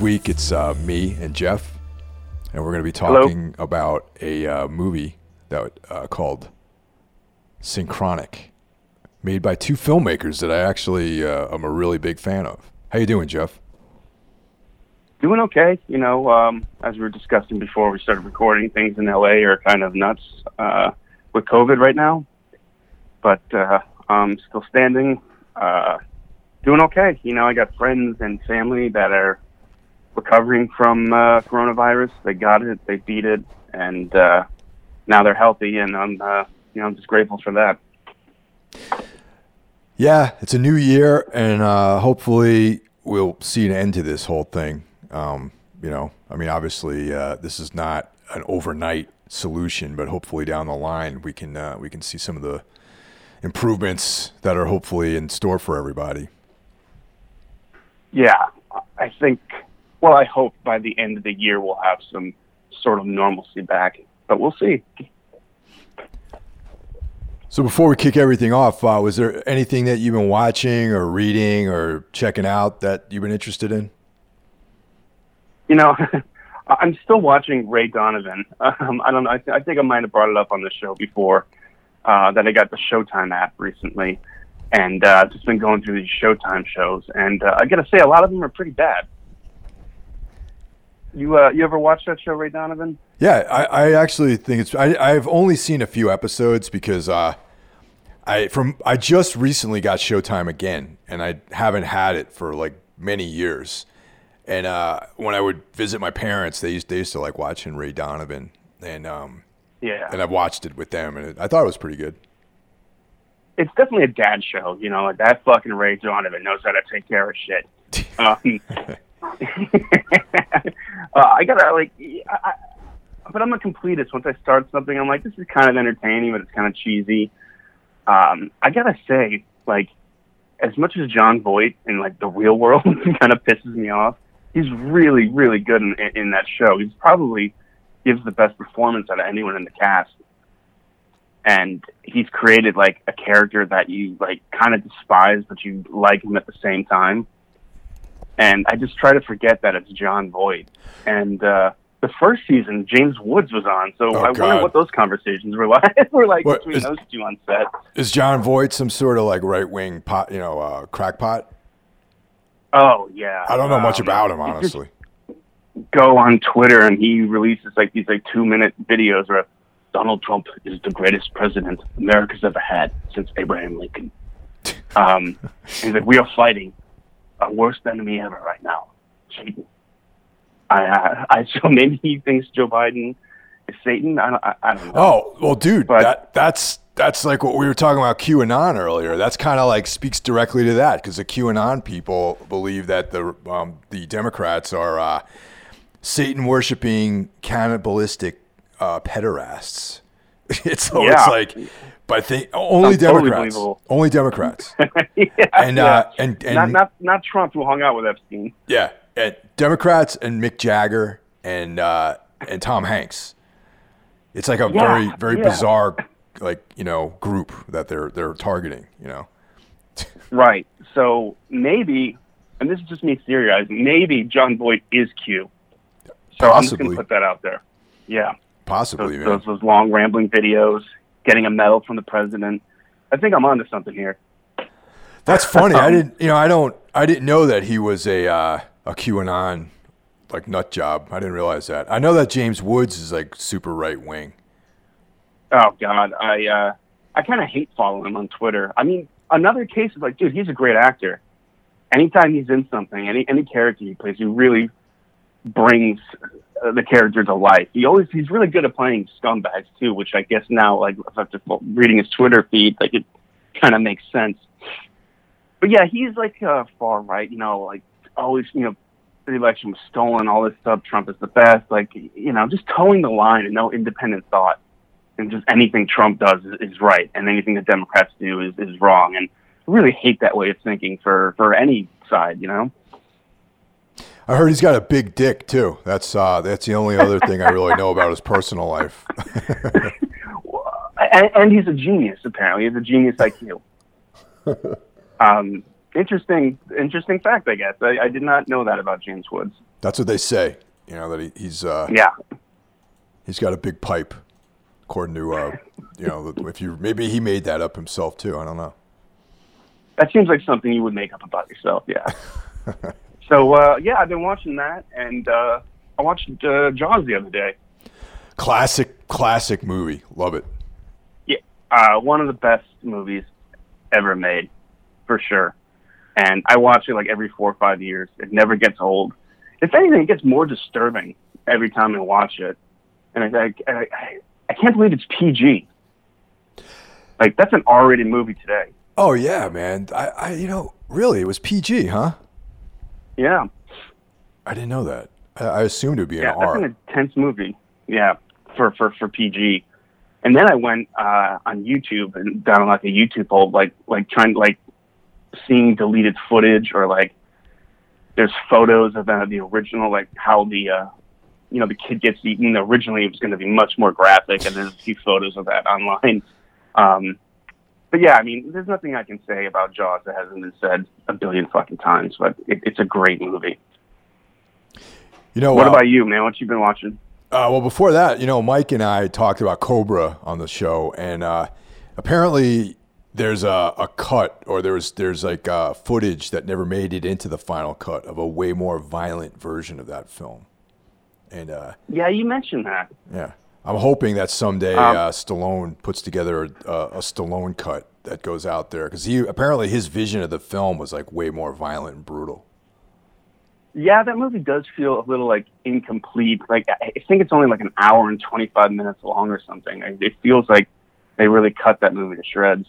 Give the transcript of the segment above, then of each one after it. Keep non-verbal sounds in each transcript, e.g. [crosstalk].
This week it's uh, me and Jeff, and we're going to be Hello. talking about a uh, movie that uh, called Synchronic, made by two filmmakers that I actually uh, am a really big fan of. How you doing, Jeff? Doing okay. You know, um, as we were discussing before we started recording, things in LA are kind of nuts uh, with COVID right now. But uh, I'm still standing, uh, doing okay. You know, I got friends and family that are recovering from uh, coronavirus. They got it, they beat it, and uh, now they're healthy. And I'm, uh, you know, I'm just grateful for that. Yeah, it's a new year, and uh, hopefully we'll see an end to this whole thing. Um, you know, I mean, obviously uh, this is not an overnight solution, but hopefully down the line we can uh, we can see some of the improvements that are hopefully in store for everybody. Yeah, I think. Well, I hope by the end of the year we'll have some sort of normalcy back, but we'll see. So before we kick everything off, uh, was there anything that you've been watching or reading or checking out that you've been interested in? You know, [laughs] I'm still watching Ray Donovan. [laughs] Um, I don't know. I, th- I think I might have brought it up on the show before uh, that I got the Showtime app recently, and uh, just been going through these Showtime shows, and uh, I got to say, a lot of them are pretty bad. You uh, you ever watch that show, Ray Donovan? Yeah, I, I actually think it's. I, I've only seen a few episodes because uh, I from I just recently got Showtime again, and I haven't had it for like many years. And uh, when I would visit my parents, they used they used to like watching Ray Donovan, and um, Yeah, and I've watched it with them, and it, I thought it was pretty good. it's definitely a dad show. You know, like that fucking Ray Donovan knows how to take care of shit. [laughs] Um, [laughs] uh, I gotta like, I, I, but I'm a completist. Once I start something, I'm like, this is kind of entertaining, but it's kind of cheesy. Um, I gotta say, like, as much as Jon Voight in like the real world [laughs] kind of pisses me off, he's really, really good in, in, in that show. He's probably gives the best performance out of anyone in the cast and he's created like a character that you like kind of despise but you like him at the same time and i just try to forget that it's jon voight. And uh the first season james woods was on. So Oh, i wonder what those conversations were [laughs] like. Were like What, between is- those two on set. Is Jon Voight some sort of like right wing pot, you know, uh, crackpot? oh yeah. I don't know much Um, about him, honestly. go on twitter and he releases like these like two minute videos where donald trump is the greatest president america's ever had since abraham lincoln. [laughs] Um he's like we are fighting our worst enemy ever right now, Satan. I, I, I [laughs] so maybe he thinks Joe Biden is Satan. I don't, I, I don't know. Oh well, dude, But- that that's that's like what we were talking about QAnon earlier. That's kind of like speaks directly to that because the QAnon people believe that the um, the Democrats are uh, Satan worshiping cannibalistic uh, pederasts. [laughs] it's Yeah. like, but they only totally Democrats, believable. only Democrats, [laughs] yeah, and yeah. uh, and and not not not Trump who hung out with Epstein. yeah, and Democrats and Mick Jagger and uh, and Tom Hanks. It's like a very very bizarre like you know group that they're they're targeting. You know. [laughs] Right. So maybe, and this is just me theorizing. Maybe Jon Voight is Q. So I'm just gonna put that out there. Yeah. Possibly, Those, man. those those long rambling videos, getting a medal from the president. I think I'm onto something here. That's funny. I [laughs] Um, didn't, you know, I don't, I didn't know that he was a uh, a QAnon like nut job. I didn't realize that. I know that James Woods is like super right wing. Oh God, I uh, I kind of hate following him on Twitter. I mean, another case is like, dude, he's a great actor. Anytime he's in something, any any character he plays, he really brings uh, the character to life. He always he's really good at playing scumbags too, which I guess now, like after reading his Twitter feed, like it kind of makes sense. But yeah, he's like uh, far right, you know, like always, you know, the election was stolen, all this stuff. Trump is the best, like you know, just toeing the line and no independent thought and just anything Trump does is, is right, and anything the Democrats do is, is wrong. And I really hate that way of thinking for for any side, you know. I heard he's got a big dick too. That's uh, that's the only other thing I really know about his personal life. [laughs] and, and he's a genius. Apparently, he's a genius IQ. [laughs] um, interesting, interesting fact. I guess I, I did not know that about James Woods. That's what they say. You know that he, he's uh, Yeah, he's got a big pipe, according to uh, you know if you maybe he made that up himself too. I don't know. that seems like something you would make up about yourself. Yeah. [laughs] so uh, yeah, I've been watching that, and uh, I watched uh, Jaws the other day. Classic, classic movie. Love it. Yeah, uh, one of the best movies ever made, for sure. And I watch it like every four or five years. It never gets old. If anything, it gets more disturbing every time I watch it. And I, I, I, I can't believe it's PG. Like that's an R-rated movie today. Oh yeah, man. I, I you know really it was PG, huh? Yeah, I didn't know that. I, I assumed it would be yeah, an that's R. an intense movie. Yeah, for for for PG. And then I went uh, on YouTube and down like a YouTube hole, like like trying like seeing deleted footage or like there's photos of uh, the original, like how the uh, you know the kid gets eaten. Originally, it was going to be much more graphic, and there's a few photos of that online. Um, but yeah, I mean, there's nothing I can say about Jaws that hasn't been said a billion fucking times. But it, it's a great movie. You know What uh, about you, man? What you been watching? Uh, well, before that, you know, Mike and I talked about Cobra on the show, and uh, apparently there's a, a cut, or there's there's like uh, footage that never made it into the final cut of a way more violent version of that film. And uh, Yeah, you mentioned that. yeah, I'm hoping that someday Um, uh, Stallone puts together a, a Stallone cut that goes out there because he apparently his vision of the film was like way more violent and brutal. Yeah, that movie does feel a little like incomplete. Like I think it's only like an hour and twenty five minutes long or something. It feels like they really cut that movie to shreds.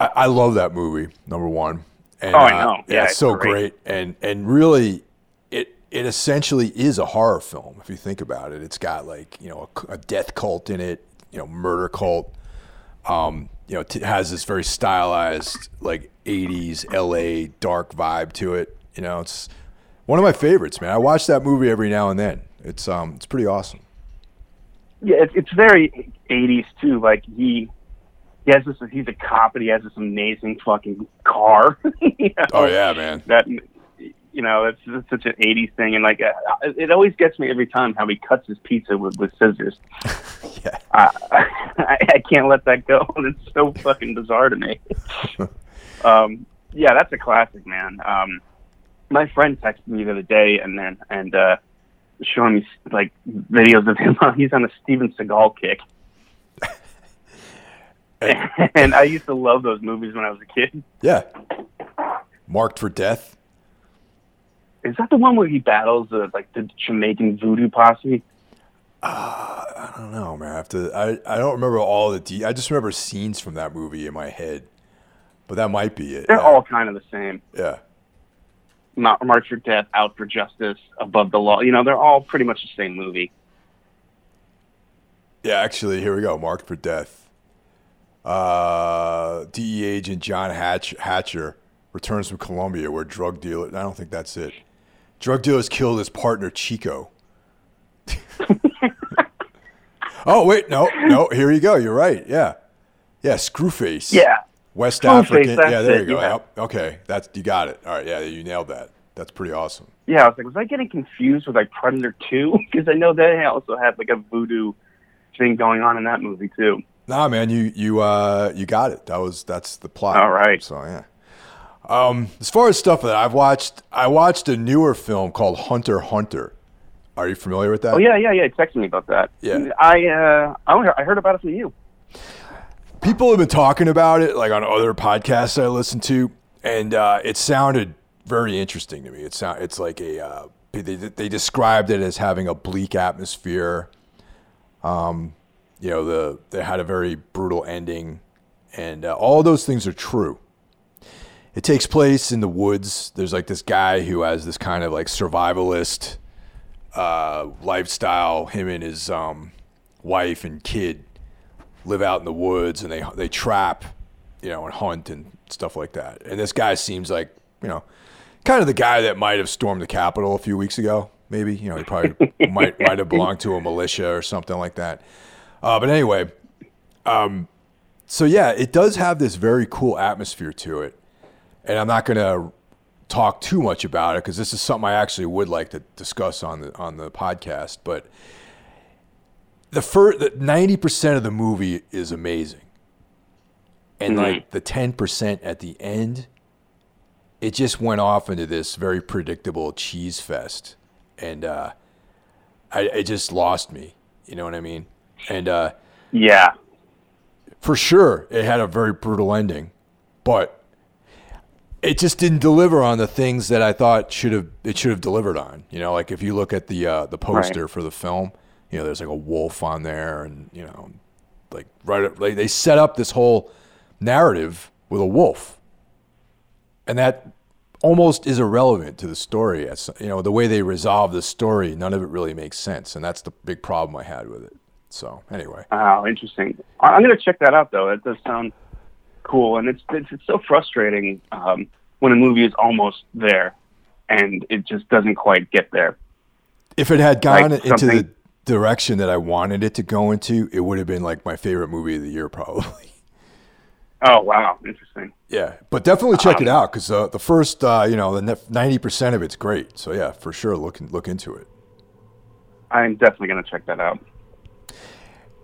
I, I love that movie. Number one. And, Oh, I uh, know. yeah, Yeah, it's it's so great. great. and and really, it it essentially is a horror film if you think about it. It's got like you know a death cult in it, you know, murder cult. Um, you know, it has this very stylized like '80s LA dark vibe to it. You know, it's one of my favorites, man. I watch that movie every now and then. It's um, it's pretty awesome. Yeah, it's it's very eighties too. Like he he has this. He's a cop, and he has this amazing fucking car. [laughs] you know? Oh yeah, man. that you know it's, it's such an 80s thing and like uh, it always gets me every time how he cuts his pizza with, with scissors [laughs] Yeah. uh, I, I can't let that go it's so fucking bizarre to me [laughs] um, yeah that's a classic man um, my friend texted me the other day and then and uh, showing me like videos of him [laughs] he's on a Steven Seagal kick and I used to love those movies when I was a kid. Yeah. Marked for death. Is that the one where he battles the like the Jamaican voodoo posse? I don't know, man. I have to. I, I don't remember all the. De- I just remember scenes from that movie in my head, but that might be it. They're yeah. all kind of the same. Yeah. Ma- March for Death, Out for Justice, Above the Law. You know, they're all pretty much the same movie. Yeah. Actually, here we go. Marked for death. Uh, DE agent John Hatch, Hatcher returns from Colombia, where drug dealer. I don't think that's it. Drug dealers killed his partner Chico. [laughs] oh wait, no, no. Here you go. You're right. Yeah, yeah. Screwface. Yeah. West Screwface, African. Yeah, there you it, go. yeah. Okay, that's you got it. All right. Yeah, you nailed that. That's pretty awesome. Yeah, I was like, was I getting confused with like Predator Two? [laughs] Because I know they also had like a voodoo thing going on in that movie too. Nah, man, you you uh you got it. That was that's the plot. All right. So yeah. Um, as far as stuff that I've watched, I watched a newer film called Hunter Hunter. Are you familiar with that? Oh yeah, yeah, yeah. Text me about that. Yeah. I uh, I I heard about it from you. People have been talking about it, like on other podcasts I listen to, and uh, it sounded very interesting to me. It sound it's like a uh, they they described it as having a bleak atmosphere. Um, you know, the they had a very brutal ending, and uh, all those things are true. It takes place in the woods. There's like this guy who has this kind of like survivalist uh, lifestyle. Him and his um, wife and kid live out in the woods, and they they trap, you know, and hunt and stuff like that. And this guy seems like you know kind of the guy that might have stormed the Capitol a few weeks ago. Maybe you know he probably [laughs] might might have belonged to a militia or something like that. Uh, but anyway, um, so yeah, it does have this very cool atmosphere to it, and I'm not going to talk too much about it because this is something I actually would like to discuss on the on the podcast. But the first, the ninety percent of the movie is amazing, and Mhm. like the ten percent at the end, it just went off into this very predictable cheese fest, and uh, I it just lost me. You know what I mean? And uh, Yeah. for sure it had a very brutal ending, but it just didn't deliver on the things that I thought should have it should have delivered on. You know, like if you look at the uh, the poster for the film, you know, there's like a wolf on there, and you know, like right, like they set up this whole narrative with a wolf, and that almost is irrelevant to the story. As you know, the way they resolve the story, none of it really makes sense, and that's the big problem I had with it. So anyway. Oh, interesting. I'm going to check that out, though. It does sound cool, and it's it's, it's so frustrating um, when a movie is almost there and it just doesn't quite get there. if it had gone Like into the direction that I wanted it to go into, it would have been like my favorite movie of the year, [laughs] probably. Oh, wow, interesting. yeah, but definitely check it Um, out because uh, the first, uh, you know, the ninety percent of it's great. So yeah, for sure, look look into it. I'm definitely going to check that out.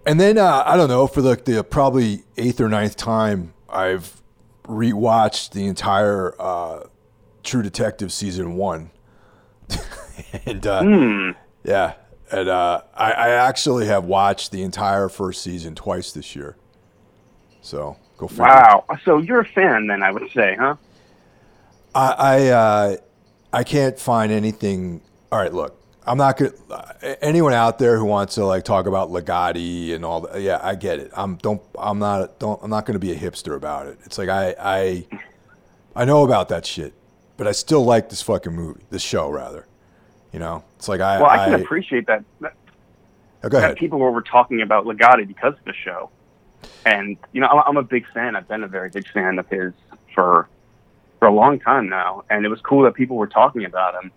And then uh, I don't know for like the probably eighth or ninth time, I've rewatched the entire uh, True Detective season one, [laughs] and uh, Hmm. yeah, and uh, I, I actually have watched the entire first season twice this year. So go figure. Wow. So you're a fan, then, I would say, huh? I I, uh, I can't find anything. All right, look, I'm not. Uh, anyone out there who wants to like talk about Ligotti and all that, yeah, I get it. I'm don't. I'm not. Don't. I'm not gonna be a hipster about it. It's like I I I know about that shit, but I still like this fucking movie, this show rather. You know, it's like I. Well, I can I appreciate that. that oh, go that ahead. people were talking about Ligotti because of the show. And, you know, I'm a big fan. I've been a very big fan of his for for a long time now. And it was cool that people were talking about him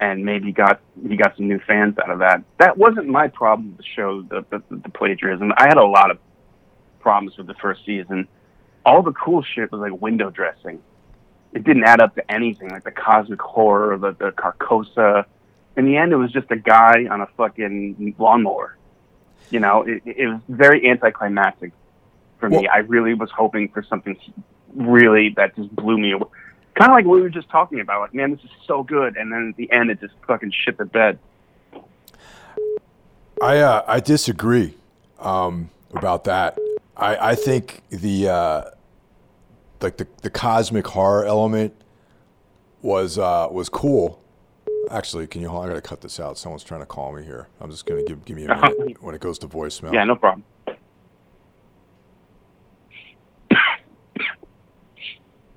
and maybe got he got some new fans out of that. That wasn't my problem with the show, the, the, the plagiarism. I had a lot of problems with the first season. All the cool shit was like window dressing. It didn't add up to anything, like the cosmic horror, the, the Carcosa. In the end, it was just a guy on a fucking lawnmower. You know, it, it was very anticlimactic for me. Well- I really was hoping for something really that just blew me away. Kind of like what we were just talking about. Like, man, this is so good, and then at the end, it just fucking shit the bed. I uh, I disagree um, about that. I I think the uh, like the the cosmic horror element was uh, was cool. Actually, can you hold? on? I gotta cut this out. Someone's trying to call me here. I'm just gonna give give me a [laughs] minute when it goes to voicemail. Yeah, no problem.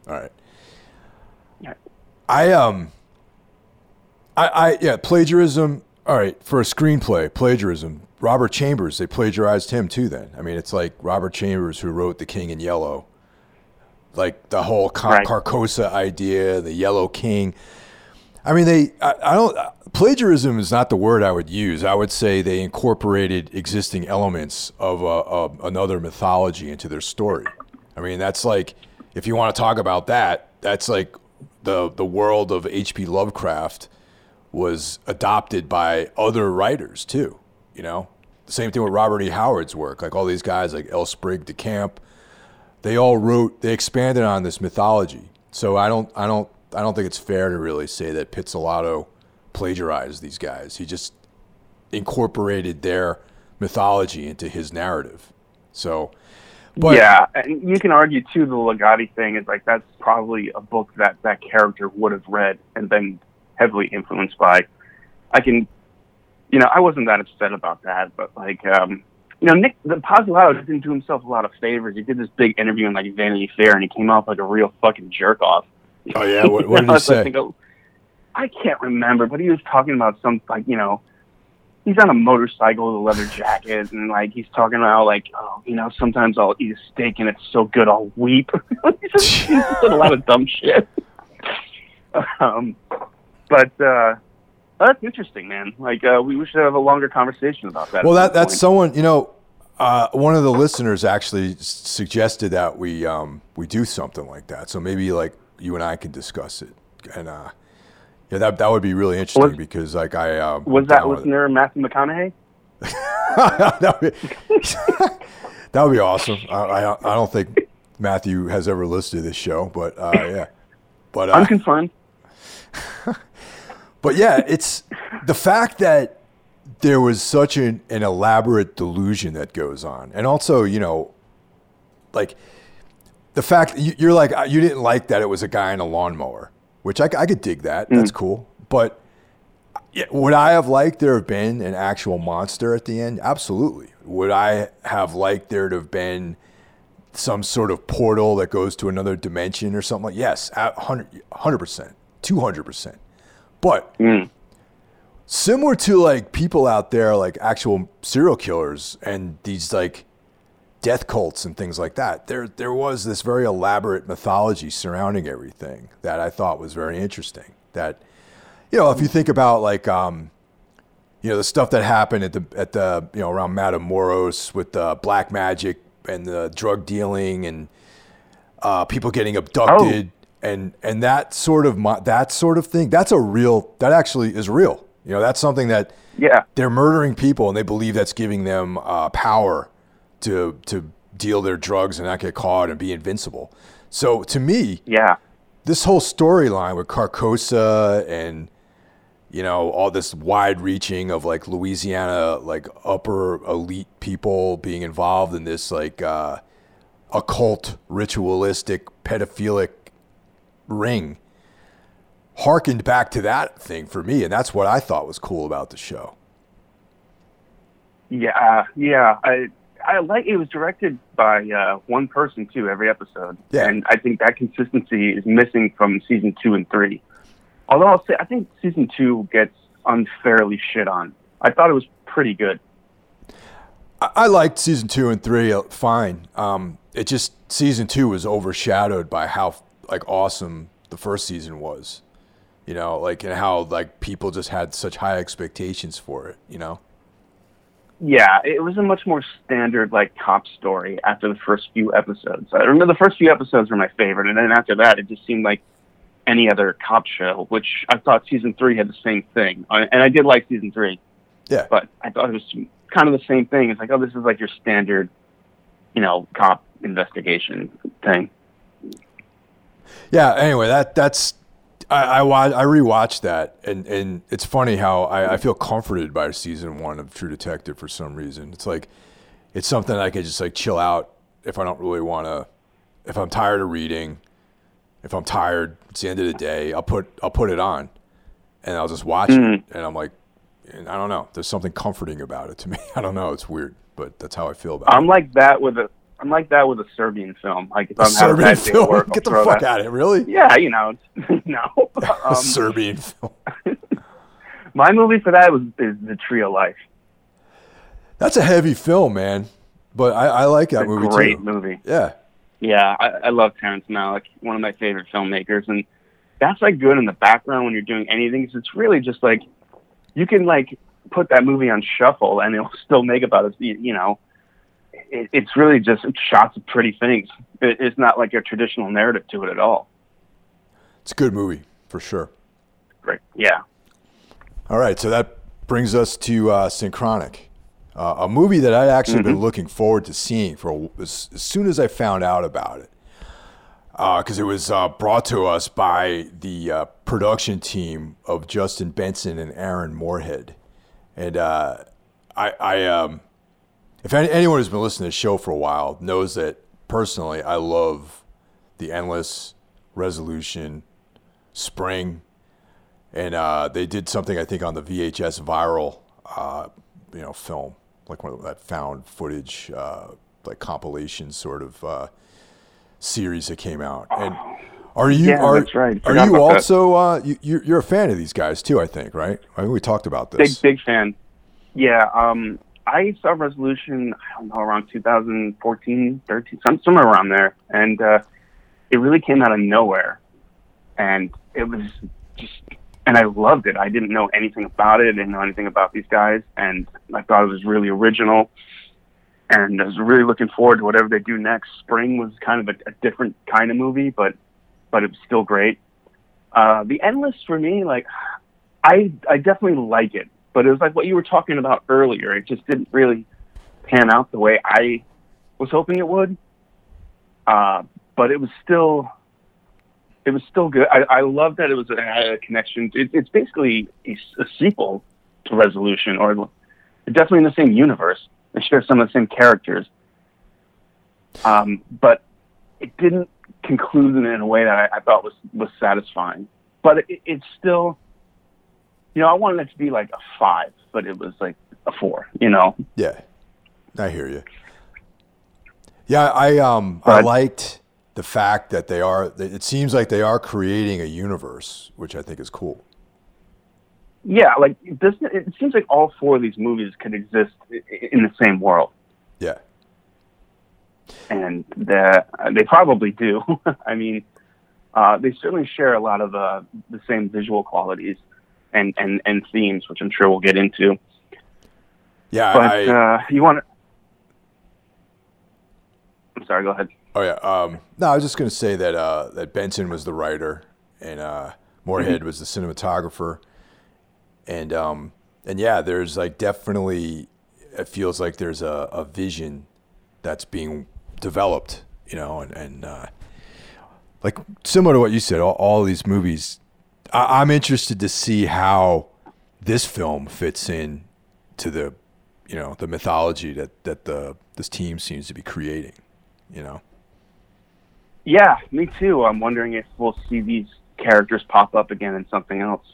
All right. I um. I I yeah plagiarism. All right for a screenplay plagiarism. Robert Chambers they plagiarized him too. Then I mean it's like Robert Chambers who wrote The King in Yellow. Like the whole Car- Right. Carcosa idea, the Yellow King. I mean they I, I don't plagiarism is not the word I would use. I would say they incorporated existing elements of, uh, of another mythology into their story. I mean that's like if you want to talk about that, that's like the the world of H.P. Lovecraft was adopted by other writers too. You know, the same thing with Robert E. Howard's work. Like all these guys, like L. Sprague de Camp, they all wrote, they expanded on this mythology. So I don't, I don't, I don't think it's fair to really say that Pizzolatto plagiarized these guys. He just incorporated their mythology into his narrative. So, but yeah, and you can argue too. The Ligotti thing is like that's probably a book that that character would have read and been heavily influenced by. I can, you know, I wasn't that upset about that, but like, um, you know, Nick the Pizzolatto didn't do himself a lot of favors. He did this big interview in like Vanity Fair, and he came off like a real fucking jerk off. oh yeah, what, what did he [laughs] I say? think, oh, I can't remember, but he was talking about some like you know, he's on a motorcycle with a leather jacket, and like he's talking about like oh you know sometimes I'll eat a steak and it's so good I'll weep. [laughs] he just he just a lot of dumb shit. [laughs] um, but uh, that's interesting, man. Like uh, we, we should have a longer conversation about that. Well, that that's point. someone you know. Uh, one of the listeners actually s- suggested that we um, we do something like that. So maybe like you and I can discuss it, and uh, yeah, that that would be really interesting Was- because like I um, was that listener Matthew McConaughey? [laughs] that, would be, [laughs] that would be awesome. I, I I don't think Matthew has ever listened to this show, but uh, [laughs] yeah, but uh, concerned. But yeah, it's the fact that there was such an, an elaborate delusion that goes on. And also, you know, like the fact you- you're like, you didn't like that it was a guy in a lawnmower, which I, I could dig that. Mm-hmm. That's cool. But would I have liked there have been an actual monster at the end? Absolutely. Would I have liked there to have been some sort of portal that goes to another dimension or something like yes, 100 100%, 200%. But mm. similar to like people out there, like actual serial killers and these like death cults and things like that, there there was this very elaborate mythology surrounding everything that I thought was very interesting. That you know, if you think about like um, you know the stuff that happened at the at the you know around Matamoros with the black magic and the drug dealing and uh, people getting abducted and and that sort of mo- that sort of thing that's a real that actually is real you know that's something that Yeah. they're murdering people and they believe that's giving them uh, power to to deal their drugs and not get caught and be invincible so to me Yeah. this whole storyline with Carcosa and you know all this wide reaching of like Louisiana like upper elite people being involved in this like uh, occult ritualistic pedophilic ring harkened back to that thing for me and that's what I thought was cool about the show. Yeah. Yeah. I I like it was directed by uh, one person too every episode. Yeah. And I think that consistency is missing from season two and three. Although I'll say I think season two gets unfairly shit on. I thought it was pretty good. I, I liked season two and three uh, fine. Um, it just season two was overshadowed by how like awesome the first season was. You know, like and how like people just had such high expectations for it. You know. Yeah, it was a much more standard like cop story after the first few episodes. I remember the first few episodes were my favorite, and then after that, it just seemed like any other cop show. Which I thought season three had the same thing, and I did like season three, Yeah. but I thought it was kind of the same thing. It's like, oh, this is like your standard, you know, cop investigation thing. Yeah. Anyway, that that's I I, wa- I rewatched that, and and it's funny how I, I feel comforted by season one of True Detective for some reason. It's like it's something I could just like chill out if I don't really want to. If I'm tired of reading, if I'm tired, it's the end of the day. I'll put I'll put it on, and I'll just watch it, mm-hmm. and I'm like, and I don't know. There's something comforting about it to me. [laughs] I don't know. It's weird, but that's how I feel about it. I'm like that with a. I'm like that with a Serbian film. Like if A I'm a Serbian film. work, Get the fuck that. out of it, really? Yeah, you know, [laughs] no. [laughs] A Um, Serbian film. [laughs] My movie for that was is The Tree of Life. That's a heavy film, man. But I, I like that It's a movie great too. movie. Yeah. Yeah, I, I love Terrence Malick, one of my favorite filmmakers, and that's like good in the background when you're doing anything. 'cause it's really just like you can like put that movie on shuffle and it'll still make about it. You know, it, it's really just shots of pretty things. It, it's not like a traditional narrative to it at all. It's a good movie for sure. Great. Yeah. All right, so that brings us to uh, Synchronic, uh, a movie that I'd actually been looking forward to seeing for a, as, as soon as I found out about it, because it was uh, brought to us by the uh, production team of Justin Benson and Aaron Moorhead, and uh, I, I um, if any, anyone who's been listening to the show for a while knows that personally I love the Endless Resolution, Spring and uh, they did something I think on the VHS viral, uh, you know, film like one of that found footage, uh, like compilation sort of uh, series that came out. And are you Yeah, are, that's right. are you also uh, you, you're, you're a fan of these guys too? I think right. I think we talked about this. Big big fan. Yeah. Um, I saw Resolution. I don't know around 2014, 13, some, somewhere around there, and uh, it really came out of nowhere. and it was just, and I loved it. I didn't know anything about it. I didn't know anything about these guys, and I thought it was really original. And I was really looking forward to whatever they do next. Spring was kind of a, a different kind of movie, but but it was still great. Uh, the Endless for me, like I I definitely like it, but it was like what you were talking about earlier. It just didn't really pan out the way I was hoping it would. Uh, but it was still it was still good. I, I love that it was a, a connection. It, it's basically a, a sequel to Resolution, or definitely in the same universe. They share some of the same characters, um, but it didn't conclude in a way that I, I thought was was satisfying. But it, it's still, you know, I wanted it to be like a five, but it was like a four. You know? Yeah, I hear you. Yeah, I um I liked the fact that they are. It seems like they are creating a universe, which I think is cool. Yeah, like this. It seems like all four of these movies could exist in the same world. Yeah. And they probably do. [laughs] I mean, uh, they certainly share a lot of uh, the same visual qualities and, and, and themes, which I'm sure we'll get into. Yeah, but I, uh, you want to? I'm sorry. Go ahead. Oh yeah. Um, no, I was just going to say that uh, that Benson was the writer and uh, Moorhead mm-hmm. was the cinematographer, and um, and yeah, there's like definitely it feels like there's a, a vision that's being developed, you know, and and uh, like similar to what you said, all, all these movies. I, I'm interested to see how this film fits in to the you know the mythology that that the this team seems to be creating you know yeah, me too. I'm wondering if we'll see these characters pop up again in something else.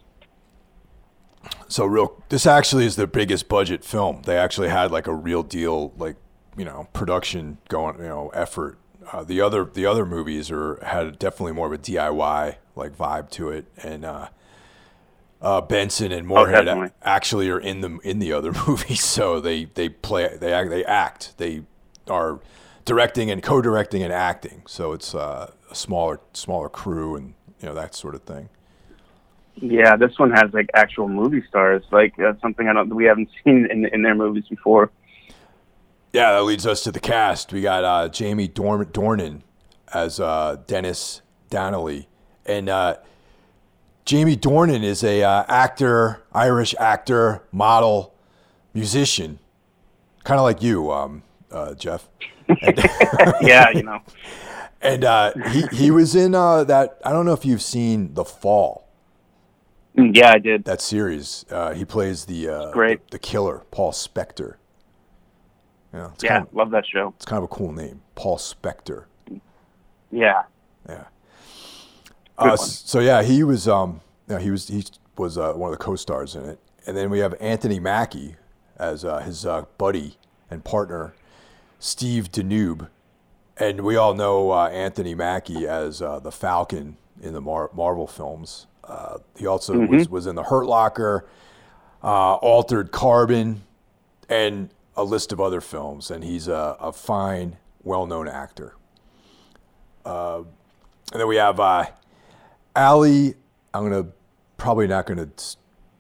So real this actually is their biggest budget film. They actually had like a real deal like, you know, production going, you know, effort. Uh, the other the other movies are had definitely more of a DIY like vibe to it and uh, uh, Benson and Moorhead oh, actually are in the in the other [laughs] movie, so they they play they act they act they are directing and co-directing and acting. So it's uh, a smaller smaller crew and you know that sort of thing. Yeah, this one has like actual movie stars, like uh, something I don't we haven't [laughs] seen in in their movies before. Yeah, that leads us to the cast. We got uh, Jamie Dorn- Dornan as uh, Dennis Donnelly, and uh, Jamie Dornan is a uh, actor, Irish actor, model, musician, kind of like you, um, uh, Jeff. [laughs] yeah, you know. [laughs] And uh, he he was in uh, that. I don't know if you've seen The Fall. Mm, yeah, I did. That series. Uh, he plays the uh, great the, the, killer, Paul Spector. Yeah, yeah, of, love that show. It's kind of a cool name, Paul Spector. Yeah. Uh, so yeah, he was um, you know, he was he was uh, one of the co-stars in it, and then we have Anthony Mackie as uh, his uh, buddy and partner Steve Denube, and we all know uh, Anthony Mackie as uh, the Falcon in the Mar- Marvel films. Uh, he also mm-hmm. was, was in the Hurt Locker, uh, Altered Carbon, and a list of other films. And he's a, a fine, well-known actor. Uh, and then we have Ali. I'm gonna probably not gonna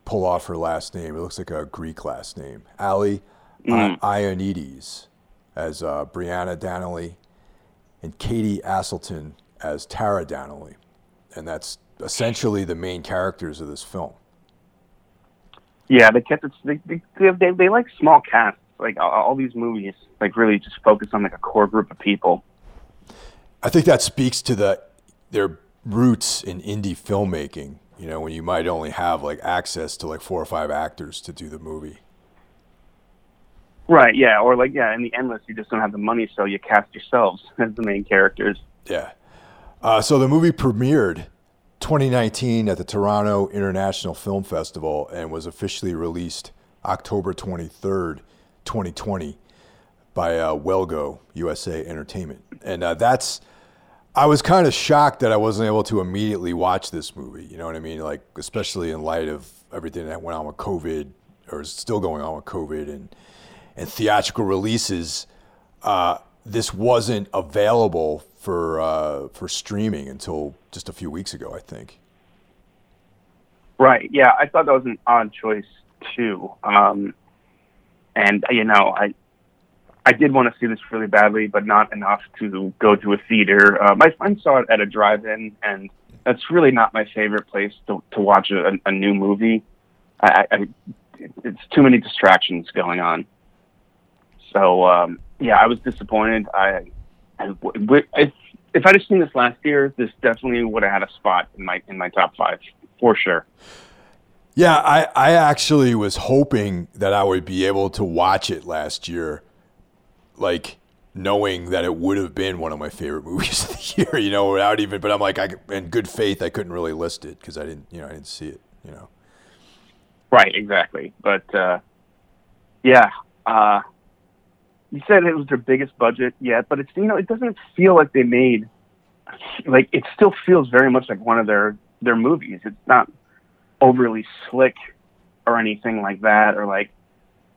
pull off her last name. It looks like a Greek last name. Ali mm. Ioannides as uh, Brianna Donnelly, and Katie Aselton as Tara Donnelly. And that's essentially the main characters of this film. Yeah, they kept it. They they, they, they like small casts. Like all, all these movies, like really just focus on like a core group of people. I think that speaks to the their roots in indie filmmaking. You know, when you might only have like access to like four or five actors to do the movie. Right. Yeah. Or like yeah, in the endless, you just don't have the money, so you cast yourselves [laughs] as the main characters. Yeah. Uh, so the movie premiered 2019 at the Toronto International Film Festival and was officially released October 23rd, 2020, by uh, Well Go USA Entertainment, and uh, that's. I was kind of shocked that I wasn't able to immediately watch this movie. You know what I mean? Like, especially in light of everything that went on with COVID, or is still going on with COVID, and and theatrical releases, uh, this wasn't available for uh, for streaming until just a few weeks ago, I think. Right. Yeah, I thought that was an odd choice too. Um, and you know, I I did want to see this really badly, but not enough to go to a theater. Uh, my friend saw it at a drive-in, and that's really not my favorite place to to watch a, a new movie. I, I, it's too many distractions going on. So um, yeah, I was disappointed. I, I if if I'd have seen this last year, this definitely would have had a spot in my in my top five for sure. Yeah, I, I actually was hoping that I would be able to watch it last year, like knowing that it would have been one of my favorite [laughs] movies of the year, you know, without even. But I'm like, I, in good faith, I couldn't really list it because I didn't, you know, I didn't see it, you know. Right, exactly. But uh, yeah, uh, you said it was their biggest budget yet, but it's you know, it doesn't feel like they made like it still feels very much like one of their their movies. It's not overly slick or anything like that, or like,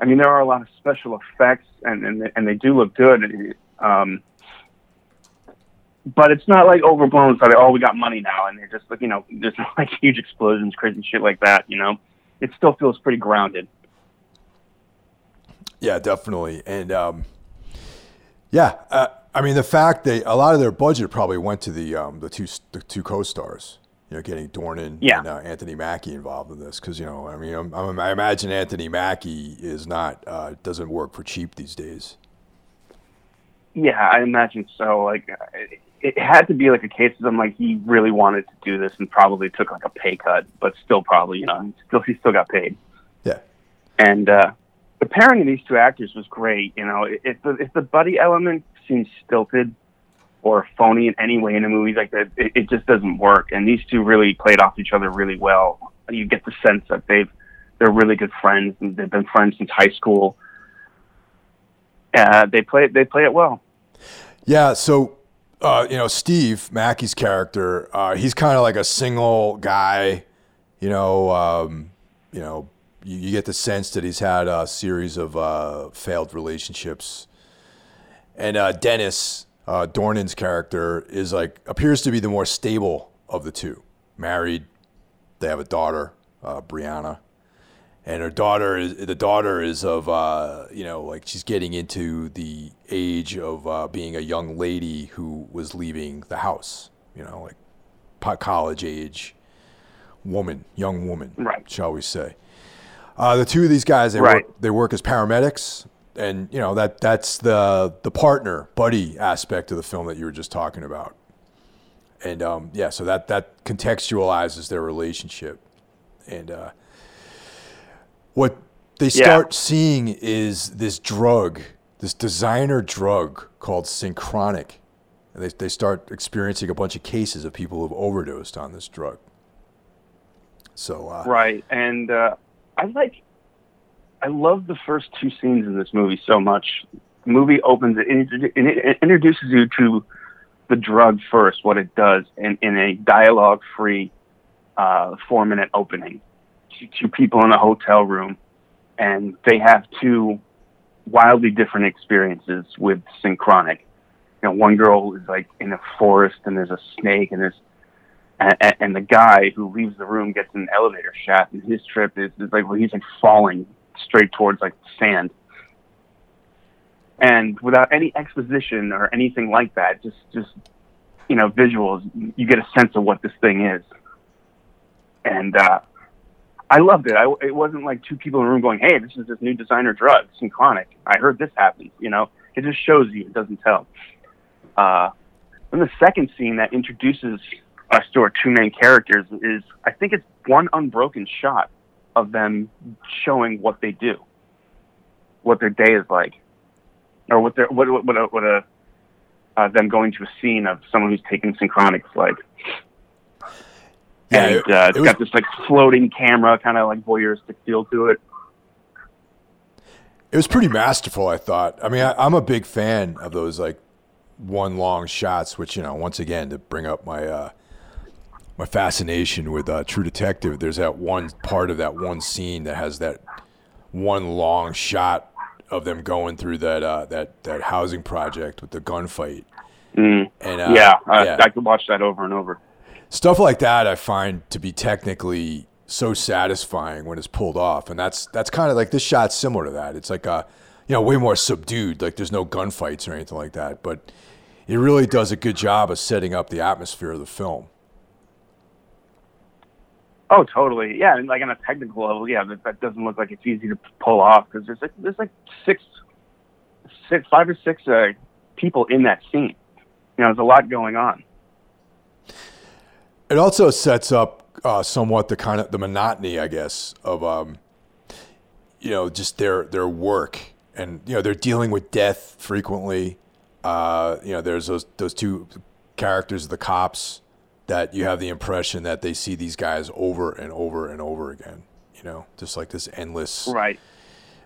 I mean, there are a lot of special effects and and, and they do look good. Um, but it's not like overblown. So like, oh, we got money now, and they're just like, you know, there's not [laughs] like huge explosions, crazy shit like that. You know, it still feels pretty grounded. Yeah, definitely, and um, yeah, uh, I mean, the fact that a lot of their budget probably went to the um, the two the two co-stars you know, getting Dornan yeah. and uh, Anthony Mackie involved in this because you know, I mean, I'm, I'm, i imagine Anthony Mackie is not uh, doesn't work for cheap these days. Yeah, I imagine so. Like, it, it had to be like a case of them like he really wanted to do this and probably took like a pay cut, but still probably you know still he still got paid. Yeah, and uh, the pairing of these two actors was great. You know, if the if the buddy element seems stilted or phony in any way in a movie like that. It, it just doesn't work. And these two really played off each other really well. You get the sense that they've they're really good friends and they've been friends since high school. Uh, they play they play it well. Yeah. So. Uh, you know, Steve Mackie's character, uh, he's kind of like a single guy. You know, um, you know, you, you, get the sense that he's had a series of uh, failed relationships. And uh, Dennis, uh, Dornan's character is like appears to be the more stable of the two. Married, they have a daughter, uh, Brianna, and her daughter is the daughter is of uh, you know like she's getting into the age of uh, being a young lady who was leaving the house. You know, like college age woman, young woman, right. shall we say? Uh, the two of these guys they right. work they work as paramedics and you know that that's the the partner buddy aspect of the film that you were just talking about. And um, yeah so that that contextualizes their relationship. And uh, what they start yeah. seeing is this drug this designer drug called synchronic. And they, they start experiencing a bunch of cases of people who've overdosed on this drug. So uh, right. And uh, i like I love the first two scenes in this movie so much. The movie opens it, it introduces you to the drug first, what it does, in, in a dialogue free uh, four minute opening to, to people in a hotel room. And they have two wildly different experiences with Synchronic. You know, one girl is like in a forest and there's a snake and there's and, and the guy who leaves the room gets an elevator shaft and his trip is, is like well he's like falling straight towards like sand. And without any exposition or anything like that, just just you know visuals, you get a sense of what this thing is. And uh, I loved it. I, it wasn't like two people in a room going, "Hey, this is this new designer drug, Synchronic. I heard this happens." You know, it just shows you. It doesn't tell. Uh, then the second scene that introduces us to our two main characters is, I think it's one unbroken shot of them showing what they do, what their day is like, or what their what what, what a, what a uh, them going to a scene of someone who's taking synchronics like. Yeah, and it, uh, it's it got this like floating camera, kind of like voyeuristic feel to it. It was pretty masterful, I thought. I mean, I, I'm a big fan of those like one long shots, which you know, once again, to bring up my uh, my fascination with uh, True Detective. There's that one part of that one scene that has that one long shot of them going through that uh, that that housing project with the gunfight, Mm. And uh, yeah, uh, I could watch that over and over. Stuff like that I find to be technically so satisfying when it's pulled off, and that's that's kind of like this shot's similar to that. It's like a you know way more subdued. Like there's no gunfights or anything like that, but it really does a good job of setting up the atmosphere of the film. Oh, totally. Yeah, and like on a technical level, yeah, that, that doesn't look like it's easy to pull off because there's like there's like six, six, five or six uh, people in that scene. You know, there's a lot going on. It also sets up uh, somewhat the kind of the monotony, I guess, of um, you know, just their their work, and you know, they're dealing with death frequently. Uh, you know, there's those those two characters, the cops that you have the impression that they see these guys over and over and over again. You know, just like this endless right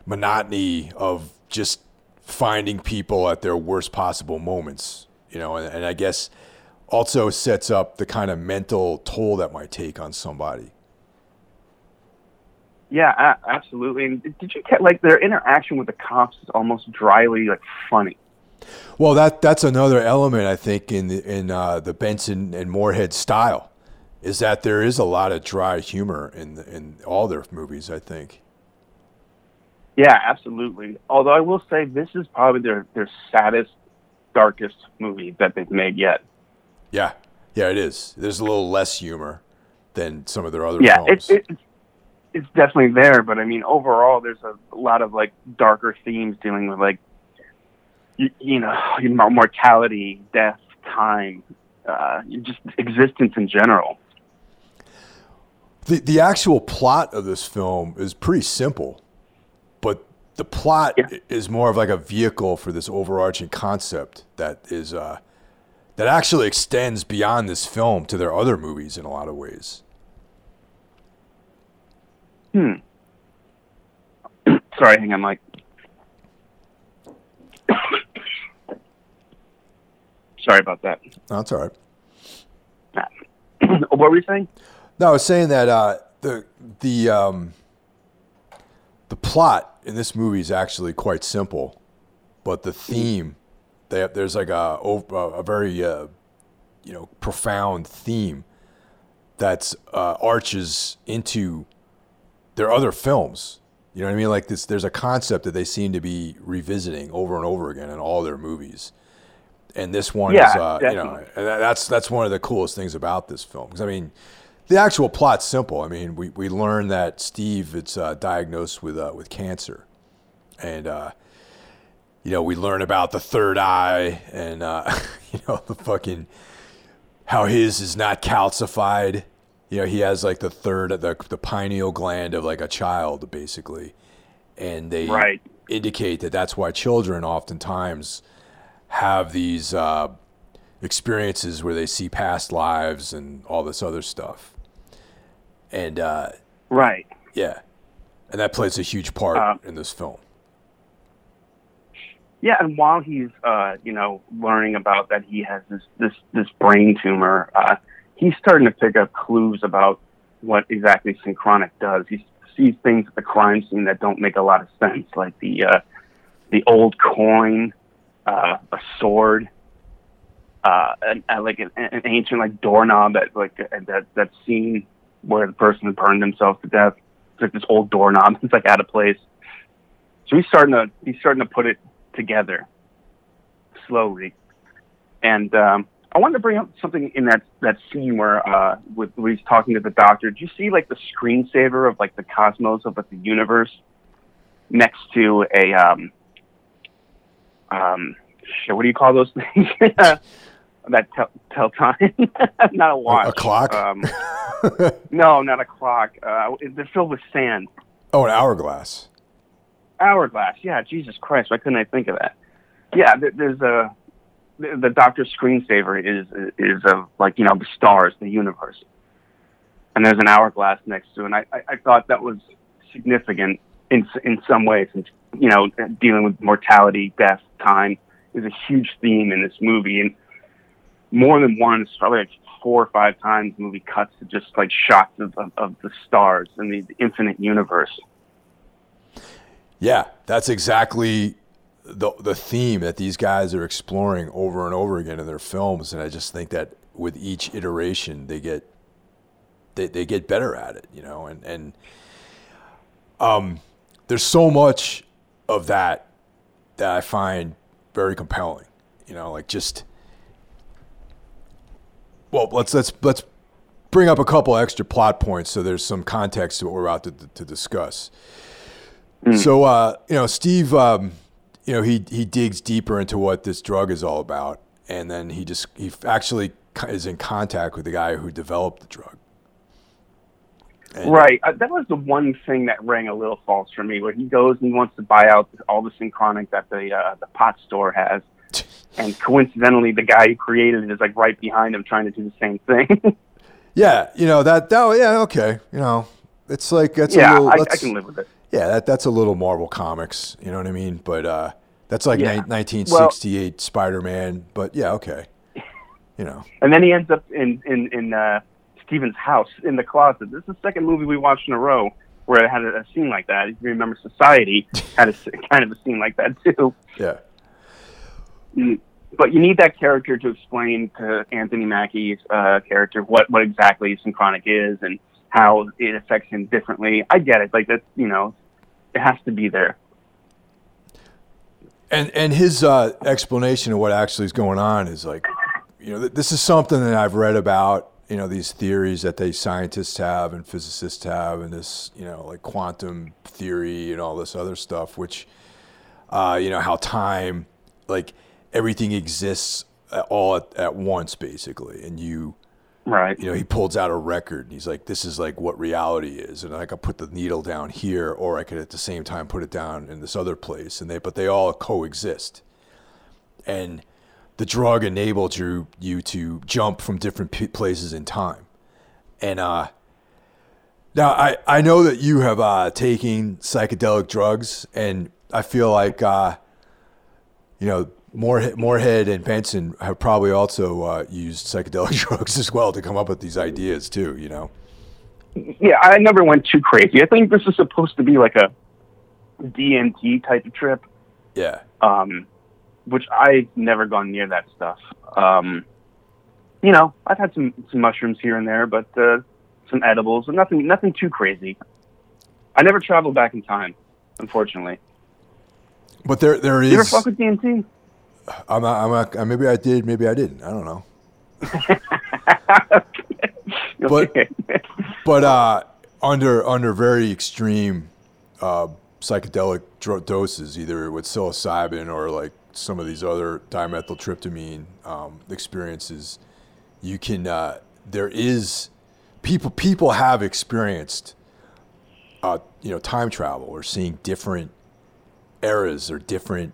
monotony of just finding people at their worst possible moments. You know, and, and I guess also sets up the kind of mental toll that might take on somebody. Yeah, absolutely. And did you get like their interaction with the cops is almost dryly like funny. Well, that that's another element I think in the, in uh, the Benson and Moorhead style, is that there is a lot of dry humor in the, in all their movies. I think. Yeah, absolutely. Although I will say this is probably their their saddest, darkest movie that they've made yet. Yeah, yeah, it is. There's a little less humor than some of their other yeah, films. Yeah, it, it, it's definitely there, but I mean, overall, there's a lot of like darker themes dealing with like you, you know, mortality, death, time, uh, just existence in general. The the actual plot of this film is pretty simple, but the plot yeah. is more of like a vehicle for this overarching concept that is uh, that actually extends beyond this film to their other movies in a lot of ways. Hmm. [coughs] Sorry, hang on, Mike. Sorry about that. That's all right. [clears throat] what were you saying? No, I was saying that uh, the the um, the plot in this movie is actually quite simple, but the theme they have, there's like a a very uh, you know profound theme that's uh, arches into their other films. You know what I mean? Like this, there's a concept that they seem to be revisiting over and over again in all their movies and this one yeah, is uh, you know and that's that's one of the coolest things about this film because I mean the actual plot's simple. I mean we, we learn that Steve is uh, diagnosed with uh, with cancer, and uh, you know we learn about the third eye and uh, [laughs] you know the fucking how his is not calcified. You know he has like the third the the pineal gland of like a child basically, and they right. indicate that that's why children oftentimes have these uh, experiences where they see past lives and all this other stuff. And uh, right, yeah, and that plays a huge part uh, in this film. Yeah, and while he's uh, you know learning about that he has this this this brain tumor, uh, he's starting to pick up clues about what exactly synchronic does. He sees things at the crime scene that don't make a lot of sense, like the uh, the old coin uh, a sword, uh, an, uh, like an, an ancient like doorknob that like that that scene where the person burned himself to death. It's like this old doorknob. [laughs] It's like out of place. So he's starting to he's starting to put it together slowly, and um, I wanted to bring up something in that that scene where uh, with where he's talking to the doctor. Do you see like the screensaver of like the cosmos of like the universe next to a um, um, shit, what do you call those things? [laughs] that tell, tell [laughs] time, not a watch. A, clock? Um, [laughs] no, not a clock. Uh, they're filled with sand. Oh, an hourglass. Hourglass. Yeah, Jesus Christ, why couldn't I think of that? Yeah, there's a the doctor's screensaver is is of like you know the stars, the universe, and there's an hourglass next to it. And I, I, I thought that was significant in in some ways, since you know dealing with mortality, death, time is a huge theme in this movie, and more than once, probably like four or five times, the movie cuts to just like shots of, of, of the stars and the, the infinite universe. Yeah, that's exactly the the theme that these guys are exploring over and over again in their films, and I just think that with each iteration they get they, they get better at it, you know, and and um, there's so much of that that I find very compelling, you know, like just well, let's let's let's bring up a couple extra plot points so there's some context to what we're about to, to discuss. Mm. So, uh, you know, Steve, um, you know, he he digs deeper into what this drug is all about, and then he just he actually is in contact with the guy who developed the drug. And right. Uh, that was the one thing that rang a little false for me, where he goes and he wants to buy out all the synchronic that the uh, the pot store has, [laughs] and coincidentally, the guy who created it is like right behind him, trying to do the same thing. [laughs] yeah, you know that. That yeah, okay. You know, it's like that's yeah, a little, I, I can live with it. Yeah, that that's a little Marvel Comics. You know what I mean? But uh, that's like yeah. ni- 1968 well, Spider-Man. But yeah, okay. [laughs] You know. And then he ends up in in in uh, Steven's house in the closet. This is the second movie we watched in a row where it had a, a scene like that. If you remember, Society [laughs] had a kind of a scene like that too. Yeah. Mm, but you need that character to explain to Anthony Mackie's uh, character what what exactly synchronic is and how it affects him differently. I get it. Like that's you know, it has to be there. And and his uh, explanation of what actually is going on is like, you know, this is something that I've read about. You know, these theories that they scientists have and physicists have, and this you know like quantum theory and all this other stuff, which, uh, you know, how time, like everything exists all at, at once basically, and you Right. You know, he pulls out a record and he's like, "This is like what reality is," and I could put the needle down here, or I could at the same time put it down in this other place, and they, but they all coexist. And the drug enabled you you to jump from different p- places in time, and uh, now I I know that you have uh, taken psychedelic drugs, and I feel like uh, you know Moore, Moorhead and Benson have probably also uh, used psychedelic [laughs] drugs as well to come up with these ideas too. You know. Yeah, I never went too crazy. I think this is supposed to be like a DMT type of trip. Yeah. Um, which I've never gone near that stuff. Um, you know, I've had some some mushrooms here and there, but uh, some edibles, but nothing nothing too crazy. I never traveled back in time, unfortunately. But there there is. You ever fuck with DMT? I'm not, I'm not, maybe I did, maybe I didn't. I don't know. [laughs] but but uh, under under very extreme uh, psychedelic dro- doses, either with psilocybin or like some of these other dimethyltryptamine um, experiences, you can uh, there is people people have experienced uh, you know time travel or seeing different eras or different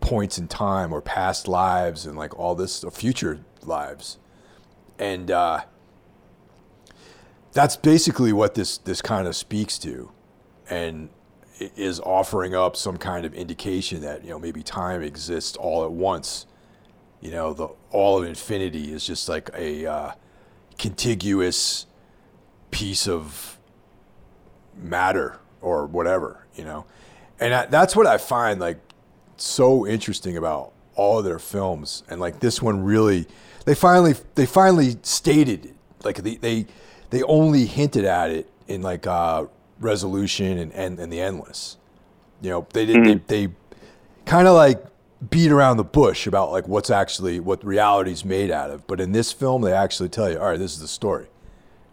points in time or past lives and like all this or future lives. And uh, that's basically what this this kind of speaks to. And is offering up some kind of indication that you know maybe time exists all at once. You know the all of infinity is just like a uh, contiguous piece of matter or whatever you know? And I, that's what i find like so interesting about all their films, and like this one really, they finally they finally stated it. Like they they they only hinted at it in like uh, resolution and, and and the endless. You know, they did mm-hmm. they they kind of like beat around the bush about like what's actually what reality's made out of. But in this film, they actually tell you, all right, this is the story.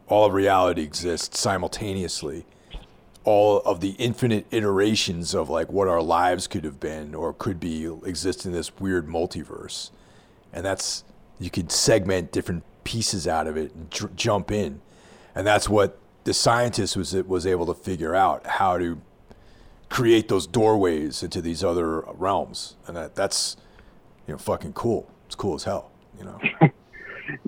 All of reality exists simultaneously all of the infinite iterations of like what our lives could have been or could be exist in this weird multiverse and that's you could segment different pieces out of it and j- jump in and that's what the scientist was was able to figure out how to create those doorways into these other realms and that that's you know fucking cool it's cool as hell you know [laughs]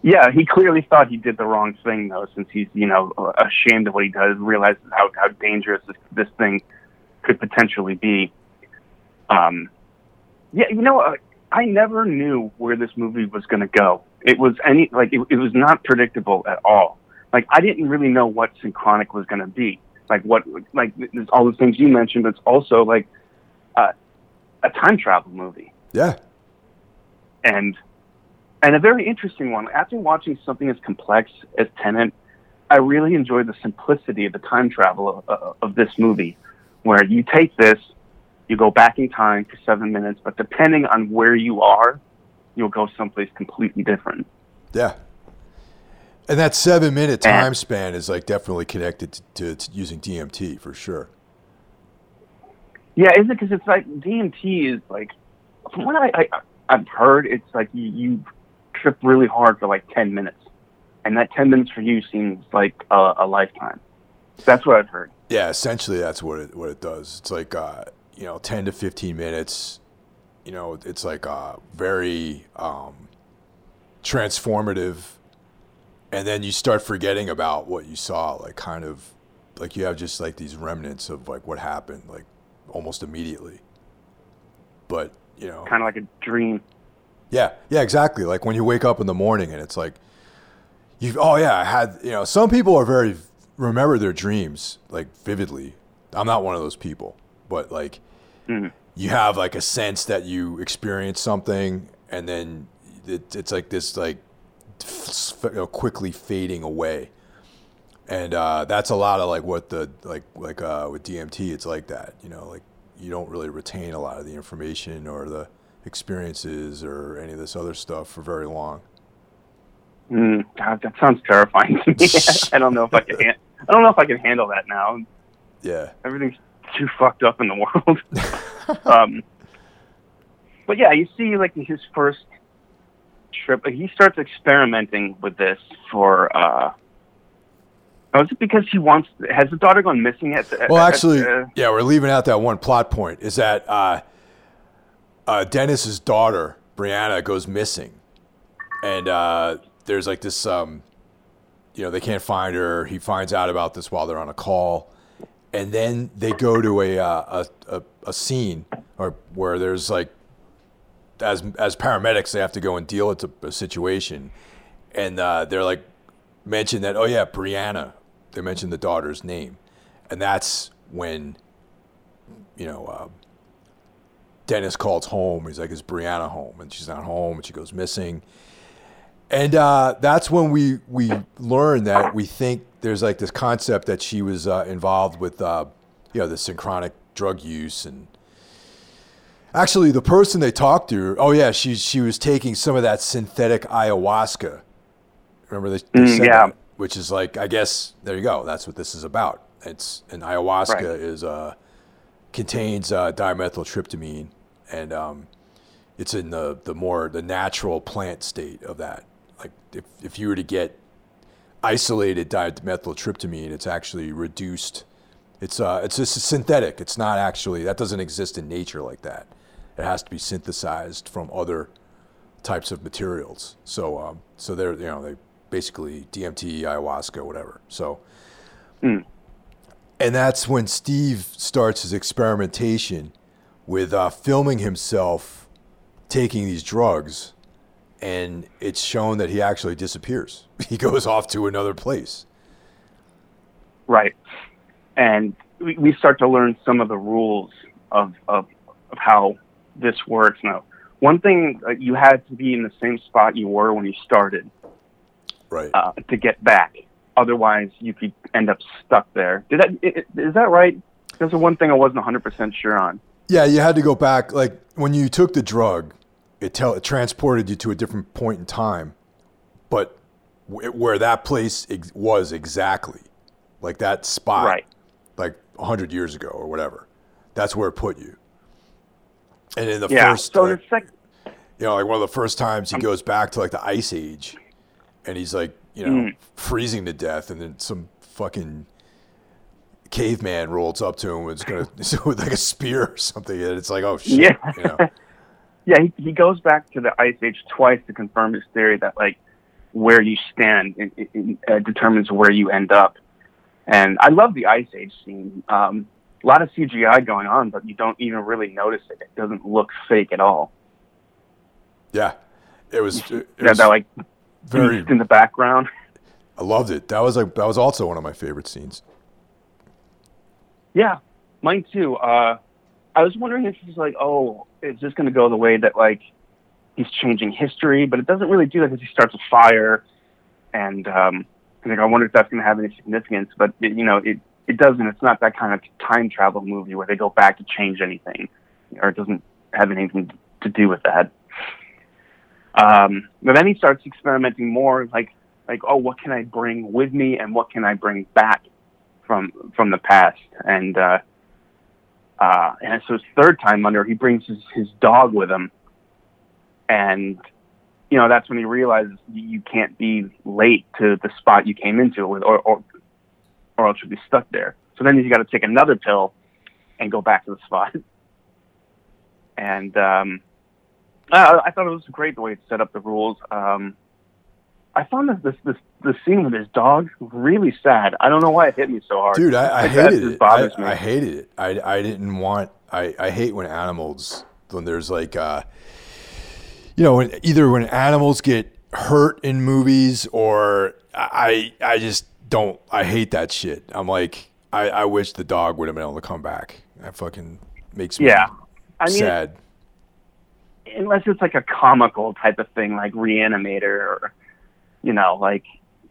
yeah, he clearly thought he did the wrong thing though, since he's you know ashamed of what he does, realizes how how dangerous this, this thing could potentially be. Um, yeah, you know, uh, I never knew where this movie was going to go. It was any like it, it was not predictable at all. Like I didn't really know what synchronic was going to be. Like what like there's all the things you mentioned, but it's also like uh, a time travel movie Yeah. and and a very interesting one. After watching something as complex as Tenet, I really enjoyed the simplicity of the time travel of, of, of this movie, where you take this, you go back in time for seven minutes, but depending on where you are, you'll go someplace completely different. Yeah. And that seven minute And- time span is like definitely connected to, to, to using DMT for sure. Yeah, is it because it's like DMT is like, from what I, I I've heard, it's like you, you trip really hard for like ten minutes, and that ten minutes for you seems like a, a lifetime. That's what I've heard. Yeah, essentially that's what it what it does. It's like uh, you know, ten to fifteen minutes. You know, it's like a very um, transformative, and then you start forgetting about what you saw. Like kind of like you have just like these remnants of like what happened, like almost immediately. But you know, Kind of like a dream. Yeah, yeah, exactly. Like when you wake up in the morning and it's like, you. Oh yeah, I had. You know, some people are very remember their dreams like vividly. I'm not one of those people, but like, Mhm. you have like a sense that you experience something, and then it, it's like this like, f- you know, quickly fading away. And uh, that's a lot of like what the like like uh, with DMT, it's like that. You know, like you don't really retain a lot of the information or the experiences or any of this other stuff for very long. Mm, God, that sounds terrifying to me. [laughs] [laughs] I don't know if I can. Han- I don't know if I can handle that now. Yeah. Everything's too fucked up in the [laughs] world. um, but yeah, you see, like his first trip, he starts experimenting with this for. uh Oh, is it because he wants? Has the daughter gone missing yet? Well, actually, uh, yeah, we're leaving out that one plot point. Is that uh, uh, Dennis's daughter Brianna goes missing, and uh, there's like this, um, you know, they can't find her. He finds out about this while they're on a call, and then they go to a uh, a, a a scene or where there's like, as as paramedics, they have to go and deal with a, a situation, and uh, they're like mention that oh yeah Brianna they mentioned the daughter's name. And that's when you know uh, Dennis calls home. He's like is Brianna home? And she's not home and she goes missing. And uh, that's when we we learn that we think there's like this concept that she was uh, involved with uh, you know the synchronic drug use and actually the person they talked to oh yeah she she was taking some of that synthetic ayahuasca Remember they, they Mm, said yeah. that, which is like I guess there you go. That's what this is about. It's and ayahuasca Right. is uh, contains uh, dimethyltryptamine, and um, it's in the the more the natural plant state of that. Like if if you were to get isolated dimethyltryptamine, it's actually reduced. It's uh it's just synthetic. It's not actually that doesn't exist in nature like that. It has to be synthesized from other types of materials. So um, so they're you know they basically DMT, ayahuasca, whatever. So Mm. and that's when Steve starts his experimentation with uh, filming himself taking these drugs, and it's shown that he actually disappears. [laughs] He goes off to another place. Right. And we, we start to learn some of the rules of, of, of how this works. Now, one thing, uh, you had to be in the same spot you were when you started Right. uh, to get back. Otherwise, you could end up stuck there. Did that, that right? That's the one thing I wasn't 100% sure on. Yeah, you had to go back. Like when you took the drug, it tell it transported you to a different point in time, but w- where that place ex- was exactly, like that spot, Right. like hundred years ago or whatever. That's where it put you. And in the Yeah. first, so uh, the sec- you know, like one of the first times he goes back to like the ice age, and he's like, you know, Mm. freezing to death, and then some fucking caveman rolls up to him and it's gonna [laughs] [laughs] with like a spear or something, and it's like, oh shit, Yeah. you know. [laughs] yeah, he, he goes back to the Ice Age twice to confirm his theory that like where you stand in, in, uh, determines where you end up. And I love the Ice Age scene. Um, a lot of CGI going on, but you don't even really notice it. It doesn't look fake at all. Yeah, it was. It, [laughs] That, was that like very. in the background. [laughs] I loved it. That was like that was also one of my favorite scenes. Yeah, mine too. Uh, I was wondering if he's like, oh, is this going to go the way that like he's changing history? But it doesn't really do that because he starts a fire, and um, I think I wonder if that's going to have any significance. But it, you know, it it doesn't. It's not that kind of time travel movie where they go back to change anything, or it doesn't have anything to do with that. Um, but then he starts experimenting more, like like oh, what can I bring with me, and what can I bring back from from the past, and uh, uh, and so his third time under, he brings his, his dog with him, and you know that's when he realizes you can't be late to the spot you came into, or or, or else you'll be stuck there. So then he's got to take another pill and go back to the spot. [laughs] And um, I, I thought it was great the way it set up the rules. Um, I found this, this this the scene with his dog really sad. I don't know why it hit me so hard. Dude, I, I Like, hated it. I, me. I hated it. I, I didn't want. I, I hate when animals when there's like uh, you know when either when animals get hurt in movies or I I just don't. I hate that shit. I'm like I, I wish the dog would have been able to come back. That fucking makes me Yeah. I mean, sad. unless it's like a comical type of thing, like Reanimator, or you know, like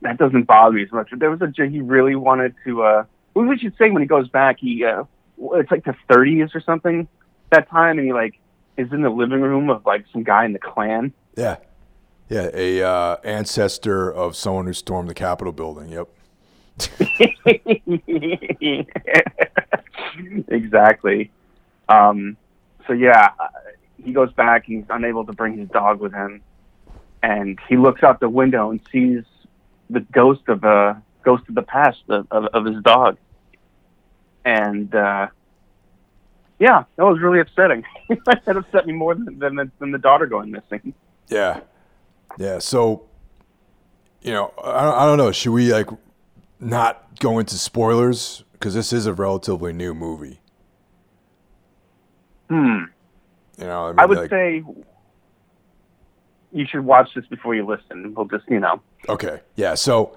that doesn't bother me as much. But there was a he really wanted to. uh What we should say when he goes back, he uh it's like the 30s or something that time, and he like is in the living room of like some guy in the Klan. Yeah, yeah. A uh, ancestor of someone who stormed the Capitol building. Yep. [laughs] exactly. Um, so yeah, uh, he goes back. and He's unable to bring his dog with him, and he looks out the window and sees the ghost of a ghost of the past of, of, of his dog. And uh, yeah, that was really upsetting. [laughs] that upset me more than than the, than the daughter going missing. Yeah, yeah. So, you know, I I don't know. Should we like not go into spoilers because this is a relatively new movie? Hmm. You know, I, mean, I would like, say you should watch this before you listen. We'll just you know, okay, yeah. So,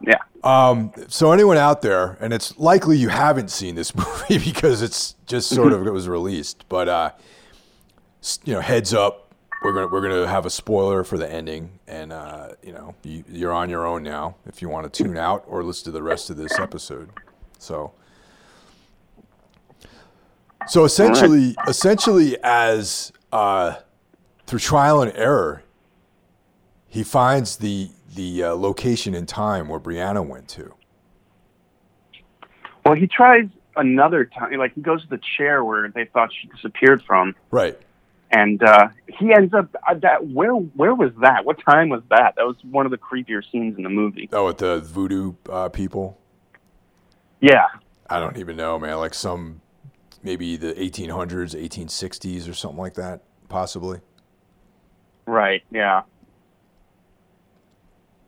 yeah. um, so anyone out there, and it's likely you haven't seen this [laughs] movie because it's just sort of it was released, but uh, you know, heads up, we're gonna we're gonna have a spoiler for the ending, and uh, you know, you, you're on your own now if you want to tune out or listen to the rest of this episode. So, so essentially, essentially, as uh, through trial and error, he finds the the uh, location and time where Brianna went to. Well, he tries another time. Like he goes to the chair where they thought she disappeared from, Right. And uh, he ends up uh, that. Where where was that? What time was that? That was one of the creepier scenes in the movie. Oh, with the voodoo uh, people. Yeah, I don't even know, man. Like some maybe the 1800s, 1860s, or something like that, possibly. right. Yeah.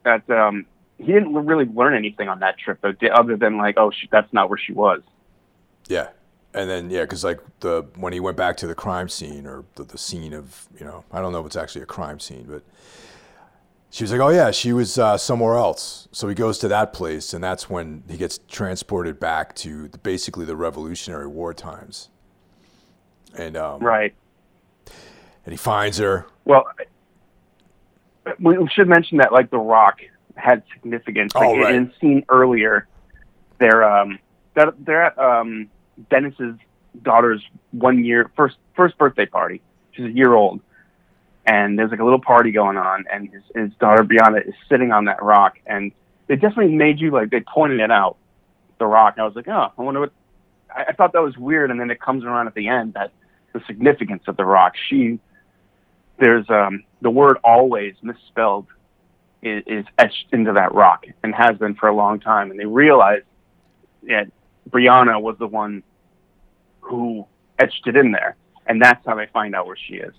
That um, he didn't really learn anything on that trip though, other than like, oh, she, that's not where she was. Yeah. And then yeah, because like the when he went back to the crime scene or the, the scene of you know I don't know if it's actually a crime scene, but she was like, oh yeah, she was uh, somewhere else. So he goes to that place, and that's when he gets transported back to the, basically the Revolutionary War times. And um, Right. and he finds her. Well, we should mention that like The Rock had significance. Like, Oh, right. In a scene earlier, they're um they're, they're at um Dennis's daughter's one year first first birthday party. She's a year old, and there's like a little party going on, and his, his daughter Brianna is sitting on that rock, and they definitely made you like they pointed it out, the rock. And I was like, oh, I wonder what. I, I thought that was weird, and then it comes around at the end that the significance of the rock. She there's um, the word always misspelled is, is etched into that rock and has been for a long time. And they realize that Brianna was the one who etched it in there. And that's how they find out where she is.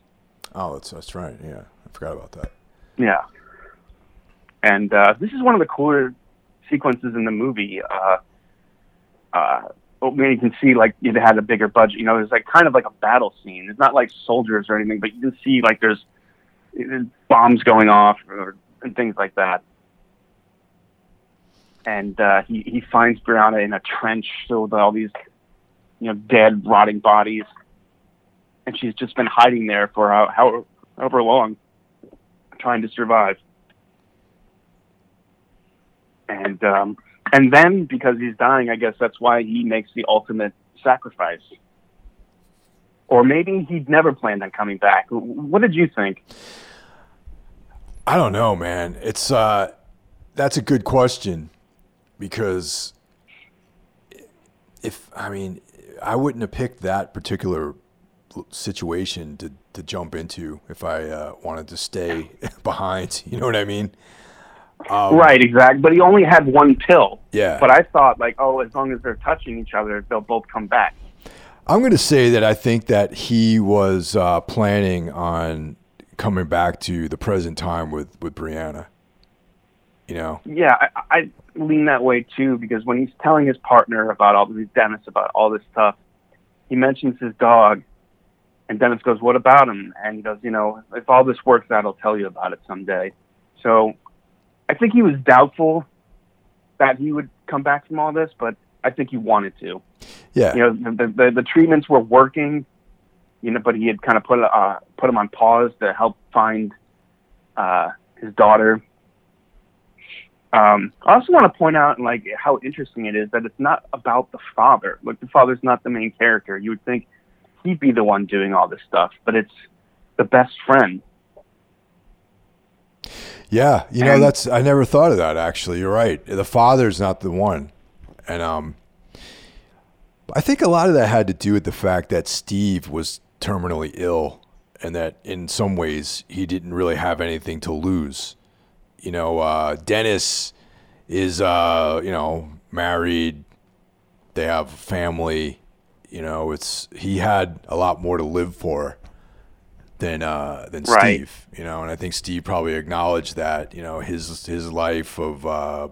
Oh, that's that's right. Yeah, I forgot about that. Yeah. And uh, this is one of the cooler sequences in the movie. Uh, uh, I mean, you can see like it had a bigger budget. You know, there's like kind of like a battle scene. It's not like soldiers or anything, but you can see like there's uh, bombs going off or, and things like that. And uh, he he finds Brianna in a trench filled with all these, you know, dead, rotting bodies. and she's just been hiding there for how, how however long, trying to survive. And um, and then because he's dying, I guess that's why he makes the ultimate sacrifice. Or maybe he'd never planned on coming back. What did you think? I don't know, man. It's uh, that's a good question because if I mean, I wouldn't have picked that particular situation to to jump into if I uh, wanted to stay [laughs] behind. [laughs] You know what I mean? Um, right, exactly. But he only had one pill. Yeah. But I thought, like, oh, as long as they're touching each other, they'll both come back. I'm going to say that I think that he was uh, planning on coming back to the present time with with Brianna. You know. Yeah, I, I lean that way too because when he's telling his partner about all these Dennis about all this stuff, he mentions his dog, and Dennis goes, "What about him?" And he goes, "You know, if all this works out, I'll tell you about it someday." So, I think he was doubtful that he would come back from all this, but I think he wanted to. Yeah. You know, the the, the treatments were working, you know, but he had kind of put uh put him on pause to help find uh his daughter. Um, I also want to point out like how interesting it is that it's not about the father. Like the father's not the main character. You would think he'd be the one doing all this stuff, but it's the best friend. Yeah, you know and, that's I never thought of that actually. You're right. The father's not the one. And um I think a lot of that had to do with the fact that Steve was terminally ill and that in some ways he didn't really have anything to lose. You know, uh, Dennis is, uh, you know, married. They have a family. You know, it's he had a lot more to live for than uh, than right. Steve. You know, and I think Steve probably acknowledged that. You know, his his life of uh,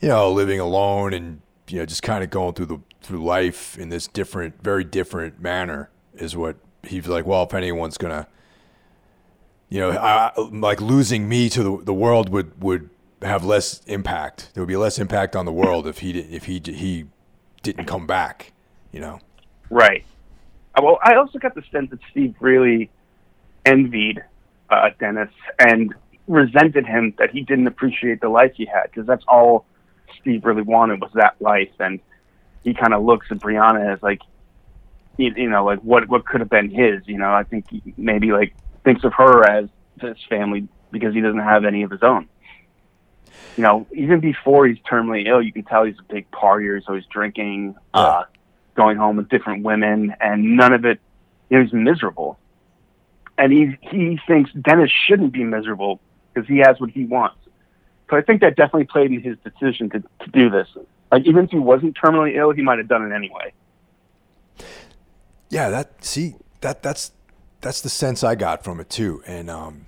you know living alone and you know just kind of going through the through life in this different, very different manner is what he's like. Well, if anyone's gonna, you know, I, like losing me to the, the world would would have less impact. There would be less impact on the world if he if he he didn't come back. You know. Right. Uh, well, I also got the sense that Steve really envied uh, Dennis and resented him that he didn't appreciate the life he had because that's all Steve really wanted was that life and he kind of looks at Brianna as like, you, you know, like what what could have been his. You know, I think maybe like thinks of her as his family because he doesn't have any of his own. You know, even before he's terminally ill, you can tell he's a big partier. So he's drinking, uh, going home with different women, and none of it. You know, he's miserable, and he he thinks Dennis shouldn't be miserable because he has what he wants. So I think that definitely played in his decision to, to do this. Like even if he wasn't terminally ill, he might have done it anyway. Yeah, that see that that's that's the sense I got from it too, and um,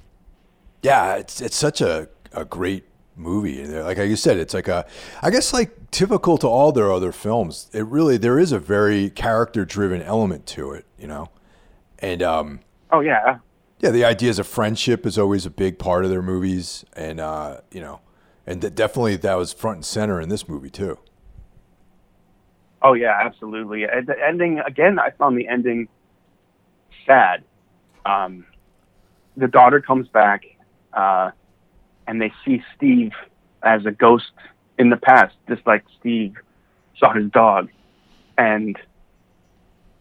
yeah, it's it's such a a great movie. Like you said, it's like a, I guess like typical to all their other films. It really there is a very character driven element to it, you know, and um. Oh yeah. Yeah, the ideas of friendship is always a big part of their movies, and uh, you know, and definitely that was front and center in this movie too. Oh yeah, absolutely. And the ending again, I found the ending sad. Um, the daughter comes back, uh, and they see Steve as a ghost in the past, just like Steve saw his dog, and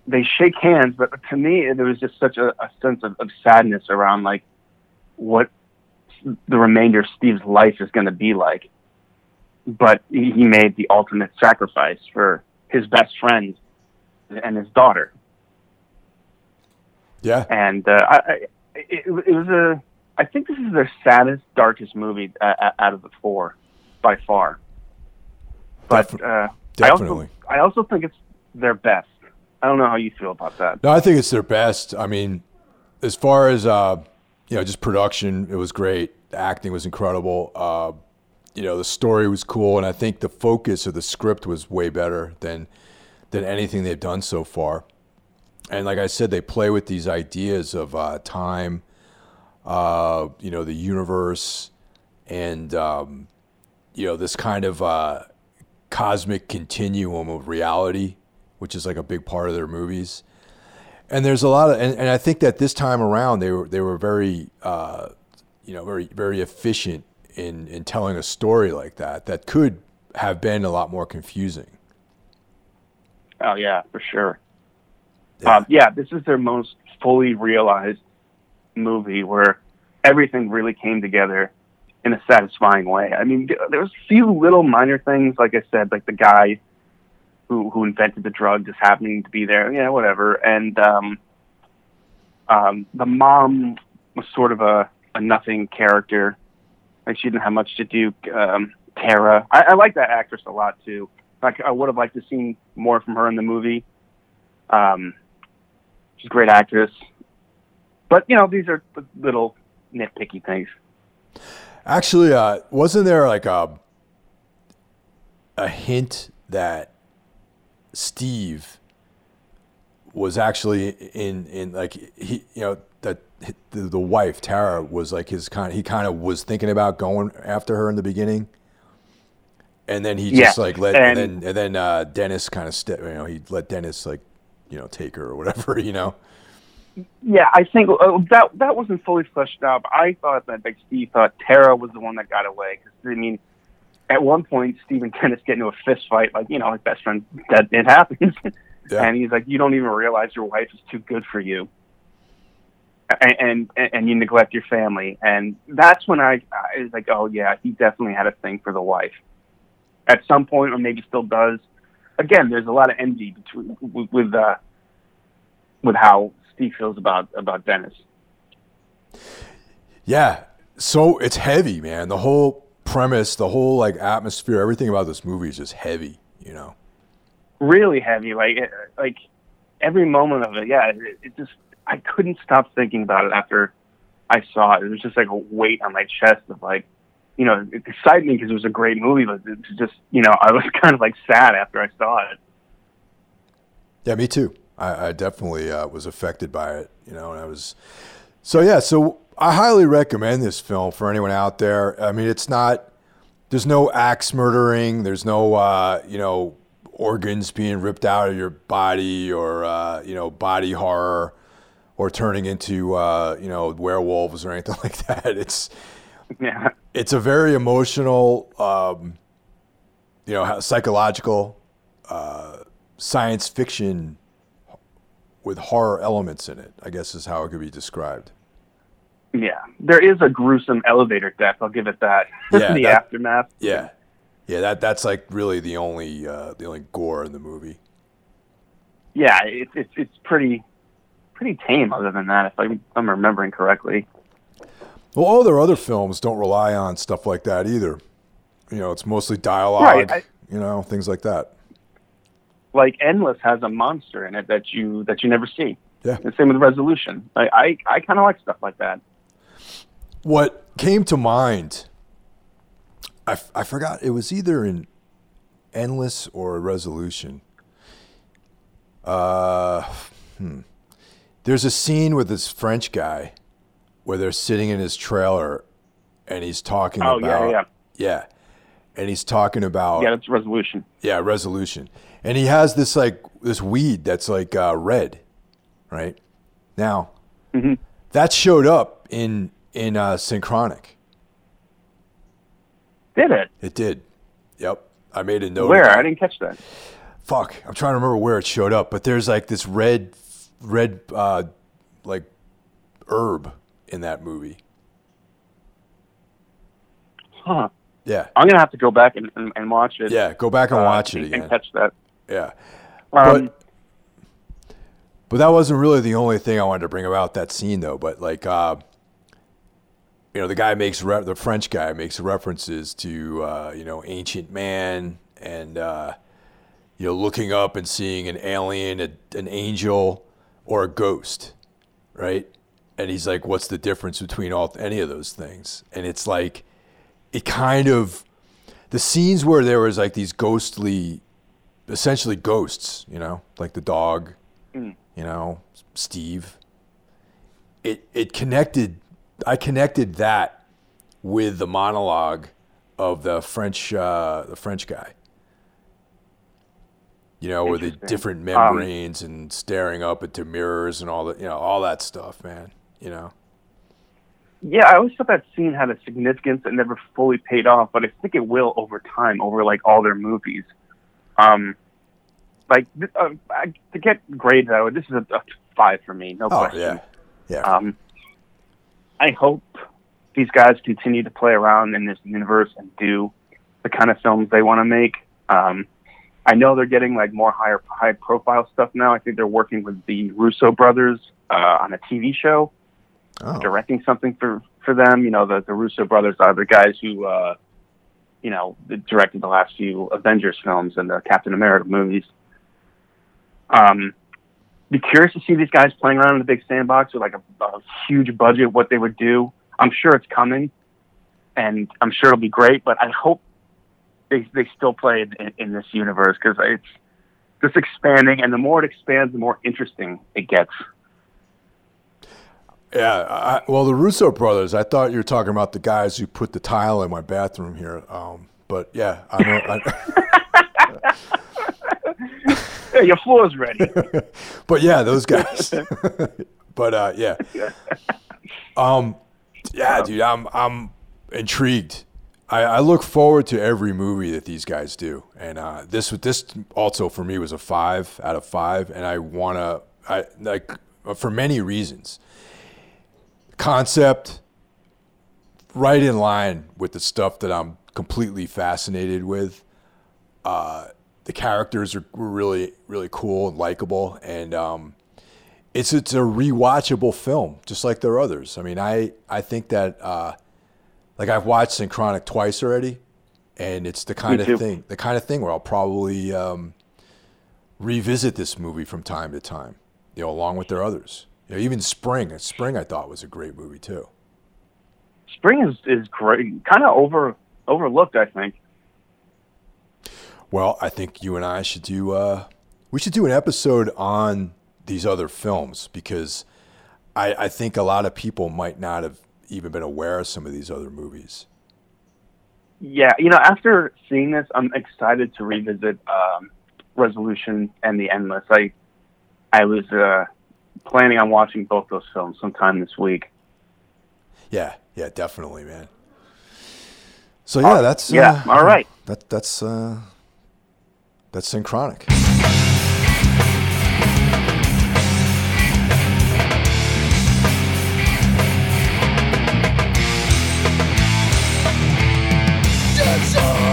they shake hands. But to me, there was just such a, a sense of, of sadness around like what the remainder of Steve's life is going to be like. But he made the ultimate sacrifice for his best friend and his daughter. Yeah. And uh, I, it, it was a. I think this is their saddest, darkest movie uh, out of the four, by far. But uh, definitely, I also, I also think it's their best. I don't know how you feel about that. No, I think it's their best. I mean, as far as uh, you know, just production, it was great. The acting was incredible. Uh, you know the story was cool, and I think the focus of the script was way better than than anything they've done so far. And like I said, they play with these ideas of uh, time, uh, you know, the universe, and um, you know this kind of uh, cosmic continuum of reality, which is like a big part of their movies. and there's a lot of, and, and I think that this time around they were they were very, uh, you know, very very efficient in in telling a story like that that could have been a lot more confusing. Oh yeah, for sure. Yeah. Um, yeah, this is their most fully realized movie where everything really came together in a satisfying way. I mean, there was a few little minor things, like I said, like the guy who who invented the drug just happening to be there, yeah, whatever. And um, um, the mom was sort of a, a nothing character. Like she didn't have much to do. Um, Tara, I, I like that actress a lot too. Like I would have liked to seen more from her in the movie. Um, she's a great actress, but you know these are little nitpicky things. Actually, uh, wasn't there like a a hint that Steve was actually in in like he you know that the, the wife Tara was like his kind he kind of was thinking about going after her in the beginning, and then he just Yeah, like let and- and then and then uh, Dennis kind of ste- you know he let Dennis like you know take her or whatever [laughs] you know. Yeah, I think uh, that that wasn't fully fleshed out. But I thought that like Steve thought Tara was the one that got away. Because I mean, at one point, Steve and Dennis get into a fist fight, like you know, like best friend That it happens, [laughs] Yeah. and he's like, "You don't even realize your wife is too good for you, and and, and you neglect your family." And that's when I, I was like, "Oh yeah, he definitely had a thing for the wife." At some point, or maybe still does. Again, there's a lot of envy between with with, uh, with how Steve feels about about Dennis. Yeah. So it's heavy, man. The whole premise, the whole like atmosphere, everything about this movie is just heavy, you know. really heavy. Like like every moment of it, yeah. It, it just I couldn't stop thinking about it after I saw it. It was just like a weight on my chest of like, you know, it excited me because it was a great movie, but it's just you know I was [laughs] kind of like sad after I saw it. Yeah, me too. I, I definitely uh, was affected by it, you know, and I was so yeah. So I highly recommend this film for anyone out there. I mean, it's not. There's no axe murdering. There's no uh, you know organs being ripped out of your body or uh, you know body horror or turning into uh, you know werewolves or anything [laughs] like that. It's Yeah, it's a very emotional, um, you know, psychological, uh, science fiction with horror elements in it. I guess is how it could be described. yeah. There is a gruesome elevator death. I'll give it that. [laughs] Yeah, the that- aftermath. Yeah, yeah. That that's like really the only uh, the only gore in the movie. Yeah, it's it's it's pretty pretty tame. Other than that, if I'm, I'm remembering correctly. Well, all their other films don't rely on stuff like that either. You know, it's mostly dialogue. Right, I- you know, things like that. Like Endless has a monster in it that you that you never see. Yeah. The same with Resolution. I I, I kind of like stuff like that. What came to mind, I, I forgot, it was either in Endless or Resolution. Uh, hmm. There's a scene with this French guy where they're sitting in his trailer and he's talking Oh, yeah, about. yeah. Yeah. And he's talking about Yeah, it's Resolution. yeah, resolution. And he has this like this weed that's like uh, red, right? Now, Mhm. that showed up in in uh, Synchronic. Did it? It did. Yep, I made a note. Where? I didn't catch that. Fuck, I'm trying to remember where it showed up, but there's like this red, red, uh, like herb in that movie. Huh. Yeah, I'm gonna have to go back and, and, and watch it. yeah. Go back and uh, watch it and- again. And catch that. Yeah. Um, but but that wasn't really the only thing I wanted to bring about that scene though. But like, uh, you know, the guy makes re- the French guy makes references to uh, you know ancient man and uh, you know looking up and seeing an alien, a, an angel, or a ghost, right? And he's like, "What's the difference between all any of those things?" And it's like, it kind of the scenes where there was like these ghostly essentially ghosts, you know, like the dog, Mm. you know, Steve. It it connected. I connected that with the monologue of the French uh, the French guy. You know, with the different Um, membranes and staring up into mirrors and all that. You know, all that stuff, man. You know. Yeah, I always thought that scene had a significance that never fully paid off, but I think it will over time, over like all their movies. Um, like uh, I, to get grades out this is a, a five for me, no Oh question. yeah, yeah. Um, I hope these guys continue to play around in this universe and do the kind of films they want to make. Um, I know they're getting like more higher high profile stuff now. I think they're working with the Russo brothers uh, on a TV show, oh. directing something for for them. You know, the the Russo brothers are the guys who uh, you know directed the last few Avengers films and the Captain America movies. Um, be curious to see these guys playing around in the big sandbox with like a, a huge budget. What they would do, I'm sure it's coming, and I'm sure it'll be great. But I hope they they still play in, in this universe because it's just expanding, and the more it expands, the more interesting it gets. Yeah, I, well, the Russo brothers. I thought you were talking about the guys who put the tile in my bathroom here. Um, but yeah, I know. I, [laughs] Hey, your floor's ready. [laughs] but yeah, those guys. [laughs] but uh, yeah, um, yeah, dude, I'm I'm intrigued. I, I look forward to every movie that these guys do, and uh, this this also for me was a five out of five, and I wanna I like for many reasons. Concept, right in line with the stuff that I'm completely fascinated with. Uh, the characters are were really really cool and likable, and um, it's it's a rewatchable film, just like their others. I mean, I I think that uh, like I've watched Synchronic twice already, and it's the kind Me of too. thing the kind of thing where I'll probably um, revisit this movie from time to time, you know, along with their others. You know, even Spring. Spring, I thought was a great movie too. Spring is is great, kind of over overlooked. I think. Well, I think you and I should do uh, we should do an episode on these other films because I, I think a lot of people might not have even been aware of some of these other movies. Yeah, you know, after seeing this, I'm excited to revisit um, Resolution and The Endless. I I was uh, planning on watching both those films sometime this week. Yeah, yeah, definitely, man. So yeah, that's yeah, uh, all right. That that's uh, that's synchronic. There's a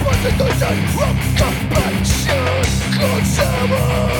Persecution from compassion Consumer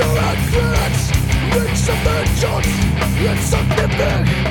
Your threats, reach of vengeance, and something big.